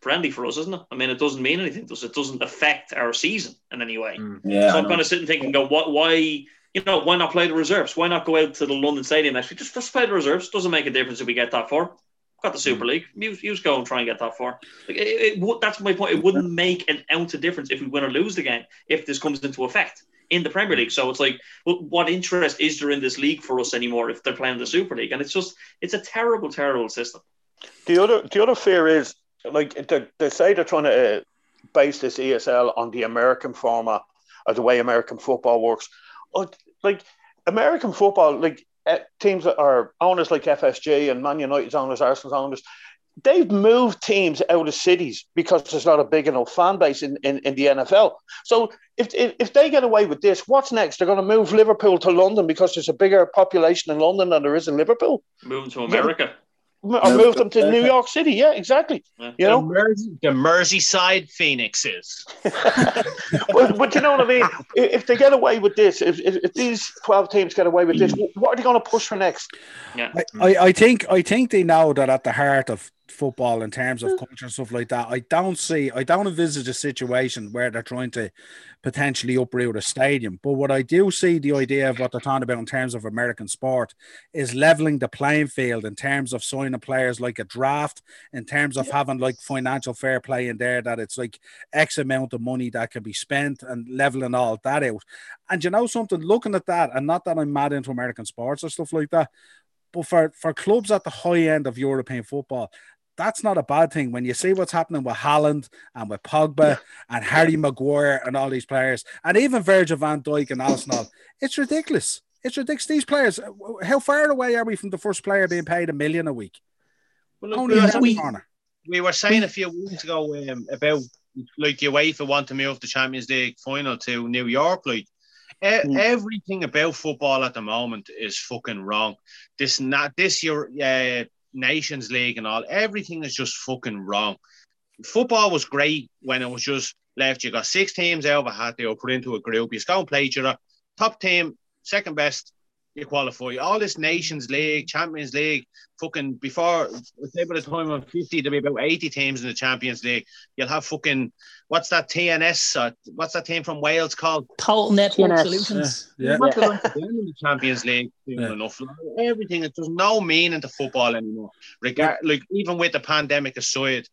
Speaker 8: friendly for us, isn't it? I mean, it doesn't mean anything to us. It doesn't affect our season in any way. Mm.
Speaker 7: Yeah.
Speaker 8: So
Speaker 7: I
Speaker 8: I'm kind of sitting thinking, go, what, why, you know, why not play the reserves? Why not go out to the London Stadium next week? Just, just play the reserves. Doesn't make a difference if we get that far. Got the Super League. Use, use go and try and get that far. Like, it, it, that's my point. It wouldn't make an ounce of difference if we win or lose the game if this comes into effect in the Premier League. So it's like, well, what interest is there in this league for us anymore if they're playing the Super League? And it's just, it's a terrible, terrible system.
Speaker 4: The other the other fear is like they, they say they're trying to uh, base this ESL on the American format or the way American football works. Oh, like American football, like uh, teams that are owners like FSG and Man United's owners, Arsenal's owners, they've moved teams out of cities because there's not a big enough fan base in, in, in the NFL. So if, if if they get away with this, what's next? They're going to move Liverpool to London because there's a bigger population in London than there is in Liverpool,
Speaker 8: Moving to America.
Speaker 4: Or move them to New York City. Yeah, exactly.
Speaker 8: Yeah.
Speaker 4: You
Speaker 2: The,
Speaker 4: know,
Speaker 2: Mersey, the Merseyside Phoenixes.
Speaker 4: but, but you know what I mean? If if they get away with this, if, if, if these 12 teams get away with this, mm. what are they going to push for next?
Speaker 8: Yeah.
Speaker 1: I, I, I think I think they know that at the heart of football in terms of hmm. culture and stuff like that. I don't see I don't envisage a situation where they're trying to potentially uproot a stadium. But what I do see the idea of what they're talking about in terms of American sport is leveling the playing field in terms of signing players like a draft, in terms of having like financial fair play in there that it's like X amount of money that can be spent and leveling all that out. And you know something, looking at that, and not that I'm mad into American sports or stuff like that, but for, for clubs at the high end of European football, that's not a bad thing. When you see what's happening with Haaland and with Pogba and Harry Maguire and all these players, and even Virgil van Dijk and Arsenal, it's ridiculous. It's ridiculous. These players, how far away are we from the first player being paid a million a week?
Speaker 2: Well, look,
Speaker 1: Only
Speaker 2: we,
Speaker 1: in
Speaker 2: were,
Speaker 5: we-
Speaker 1: corner.
Speaker 2: we were saying a few weeks ago um, about like UEFA want to move the Champions League final to New York. Like
Speaker 4: Mm.
Speaker 2: everything about football at the moment is fucking wrong. This not this year uh, Nations League and all. Everything is just fucking wrong. Football was great when it was just left. You got six teams out of a hat. They were put into a group. You just go and play each other. Top team, second best, you qualify. All this Nations League, Champions League, fucking before, say by the time of 50, there'll be about 80 teams in the Champions League. You'll have fucking, what's that TNS? Uh, what's that team from Wales called?
Speaker 5: Total network
Speaker 3: TNS.
Speaker 5: solutions.
Speaker 1: Yeah.
Speaker 2: What the- they're in the Champions League soon
Speaker 1: Yeah.
Speaker 2: enough. Like, Everything, there's no meaning to football anymore. Regard, like even with the pandemic aside,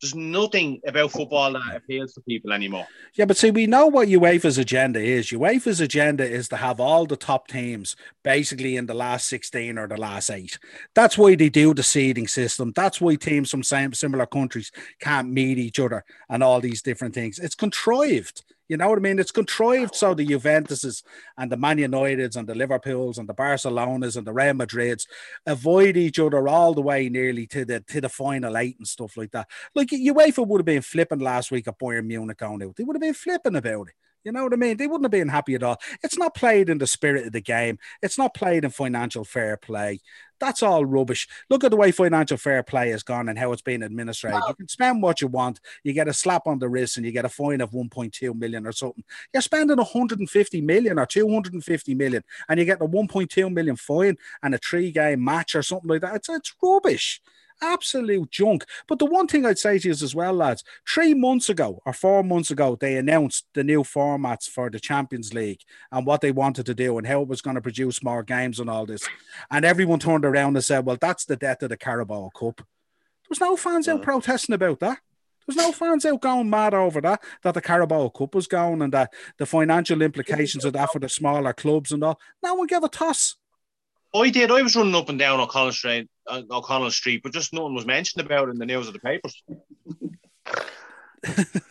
Speaker 2: there's nothing about football that appeals to people anymore.
Speaker 1: Yeah, but see, we know what UEFA's agenda is. UEFA's agenda is to have all the top teams basically in the last 16 or the last eight. That's why they do the seeding system. That's why teams from same similar countries can't meet each other and all these different things. It's contrived. You know what I mean? It's contrived so the Juventuses and the Man Uniteds and the Liverpools and the Barcelonas and the Real Madrids avoid each other all the way nearly to the to the final eight and stuff like that. Like UEFA would have been flipping last week at Bayern Munich going out. They would have been flipping about it. You know what I mean? They wouldn't have been happy at all. It's not played in the spirit of the game. It's not played in financial fair play. That's all rubbish. Look at the way financial fair play has gone and how it's been administrated. You can spend what you want. You get a slap on the wrist and you get a fine of 1.2 million or something. You're spending 150 million or 250 million and you get a 1.2 million fine and a three game match or something like that. It's, it's rubbish. Absolute junk. But the one thing I'd say to you is as well, lads, three months ago or four months ago, they announced the new formats for the Champions League and what they wanted to do and how it was going to produce more games and all this. And everyone turned around and said, well, that's the death of the Carabao Cup. There was no fans out protesting about that. There's no fans out going mad over that, that the Carabao Cup was going and that the financial implications of that for the smaller clubs and all. No one gave a toss.
Speaker 2: I did. I was running up and down O'Connell Street, uh, Uh, O'Connell Street, but just no one was mentioned about it in the news of the papers.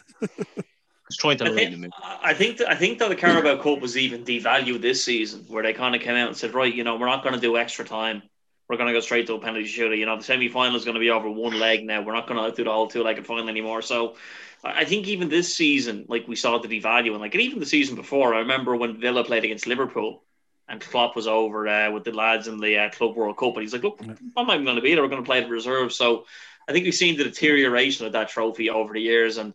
Speaker 2: Just trying to
Speaker 8: I
Speaker 2: read them.
Speaker 8: think, I think that, I think that the Carabao Cup was even devalued this season, where they kind of came out and said, right, you know, we're not going to do extra time. We're going to go straight to a penalty shootout. You know, the semi final is going to be over one leg now. We're not going to do the whole two legged final anymore. So I I think even this season, like we saw the devaluing, like and even the season before, I remember when Villa played against Liverpool and Klopp was over uh, with the lads in the uh, Club World Cup, and he's like, look, I'm not even going to be there. We're going to play the reserve. So I think we've seen the deterioration of that trophy over the years, and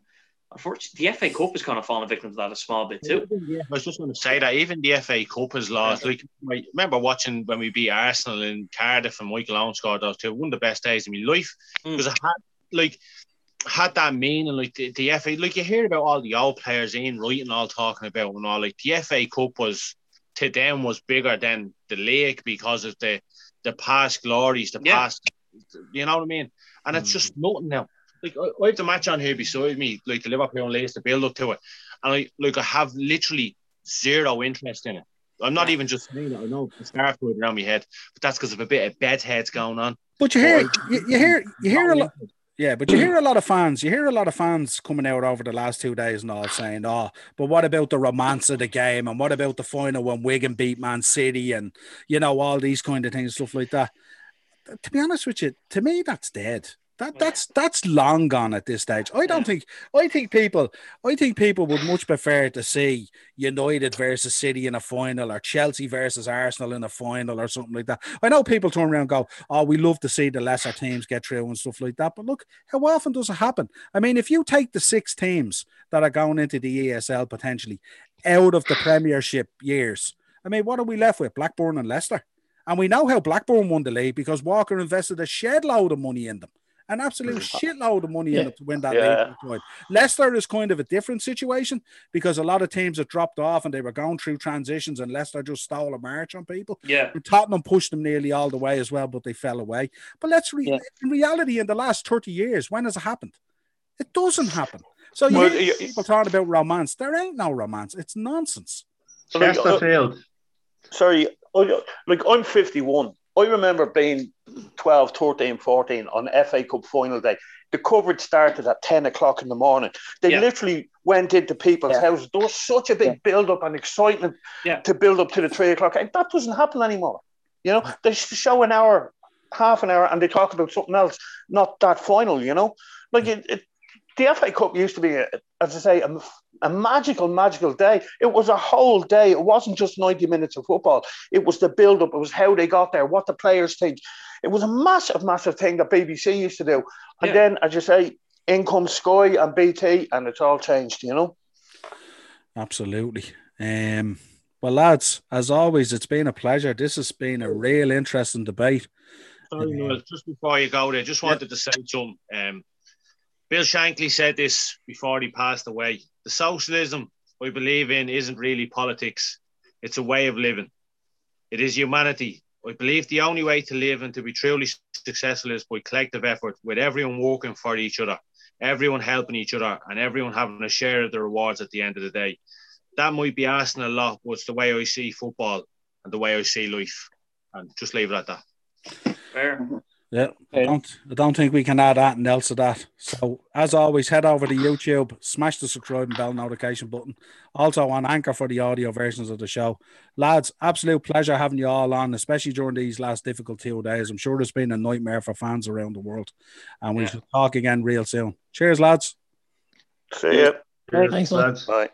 Speaker 8: unfortunately, the FA Cup has kind of fallen victim to that a small bit too.
Speaker 2: I was just going to say that even the FA Cup has lost. Like, I remember watching when we beat Arsenal in Cardiff and Michael Owen scored those two. One of the best days of my life
Speaker 8: Mm.
Speaker 2: because I had like had that meaning. Like the, the FA, like you hear about all the old players in writing, and all talking about and all. Like the FA Cup was to them was bigger than the lake because of the the past glories, the
Speaker 8: Yeah.
Speaker 2: past. You know what I mean? And it's just mm. nothing now. Like I, I have the match on here beside me, like the Liverpool and Leeds, the build up to it, and I like I have literally zero interest in it. I'm not even just saying it. I know the start going around my head, but that's because of a bit of bedheads going on.
Speaker 1: But you hear, you, you hear, you hear a lot. Yeah, but you hear a lot of fans. You hear a lot of fans coming out over the last two days and all saying, "Oh, but what about the romance of the game? And what about the final when Wigan beat Man City? And you know all these kind of things, stuff like that." To be honest with you, to me, that's dead. That that's that's long gone at this stage. I don't think. I think people. I think people would much prefer to see United versus City in a final, or Chelsea versus Arsenal in a final, or something like that. I know people turn around and go, "Oh, we love to see the lesser teams get through and stuff like that." But look, how often does it happen? I mean, if you take the six teams that are going into the ESL potentially out of the Premiership years, I mean, what are we left with? Blackburn and Leicester, and we know how Blackburn won the league because Walker invested a shed load of money in them. An absolute shitload of money in it to win that
Speaker 4: Yeah.
Speaker 1: league. at the time. Leicester is kind of a different situation because a lot of teams have dropped off and they were going through transitions, and Leicester just stole a march on people.
Speaker 8: Yeah.
Speaker 1: And Tottenham pushed them nearly all the way as well, but they fell away. But let's re-
Speaker 3: Yeah.
Speaker 1: in reality, in the last 30 years, when has it happened? It doesn't happen. So you
Speaker 4: Well,
Speaker 1: hear
Speaker 4: you-
Speaker 1: people talking about romance. There ain't no romance. It's nonsense.
Speaker 4: Like, uh,
Speaker 6: Chesterfield.
Speaker 4: sorry, I- like I'm 51. I remember being 12, 13, 14 on FA Cup final day. The coverage started at 10 o'clock in the morning. They
Speaker 8: Yeah.
Speaker 4: literally went into people's
Speaker 3: Yeah.
Speaker 4: houses. There was such a big build up and excitement
Speaker 8: Yeah.
Speaker 4: to build up to the three o'clock. And that doesn't happen anymore. You know, they show an hour, half an hour, and they talk about something else, not that final, you know? Like mm. it, it the FA Cup used to be, a, as I say, a, a magical, magical day. It was a whole day. It wasn't just 90 minutes of football. It was the build up. It was how they got there, what the players think. It was a massive, massive thing that BBC used to do. And
Speaker 8: Yeah.
Speaker 4: then, as you say, in comes Sky and BT, and it's all changed, you know?
Speaker 1: Absolutely. Um, well, lads, as always, it's been a pleasure. This has been a real interesting debate.
Speaker 2: Sorry, Noel, just before you go there, just wanted to say something. Um, Bill Shankly said this before he passed away. The socialism I believe in isn't really politics, it's a way of living. It is humanity. I believe the only way to live and to be truly successful is by collective effort, with everyone working for each other, everyone helping each other, and everyone having a share of the rewards at the end of the day. That might be asking a lot, but it's the way I see football and the way I see life. And just leave it at that.
Speaker 8: Fair.
Speaker 1: Yeah, I don't, I don't think we can add anything else to that. So, as always, head over to YouTube, smash the subscribe and bell notification button. Also on Anchor for the audio versions of the show. Lads, absolute pleasure having you all on, especially during these last difficult two days. I'm sure it's been a nightmare for fans around the world. And we
Speaker 8: Yeah.
Speaker 1: shall talk again real soon. Cheers, lads.
Speaker 4: See ya.
Speaker 5: Thanks,
Speaker 6: lads.
Speaker 4: Bye.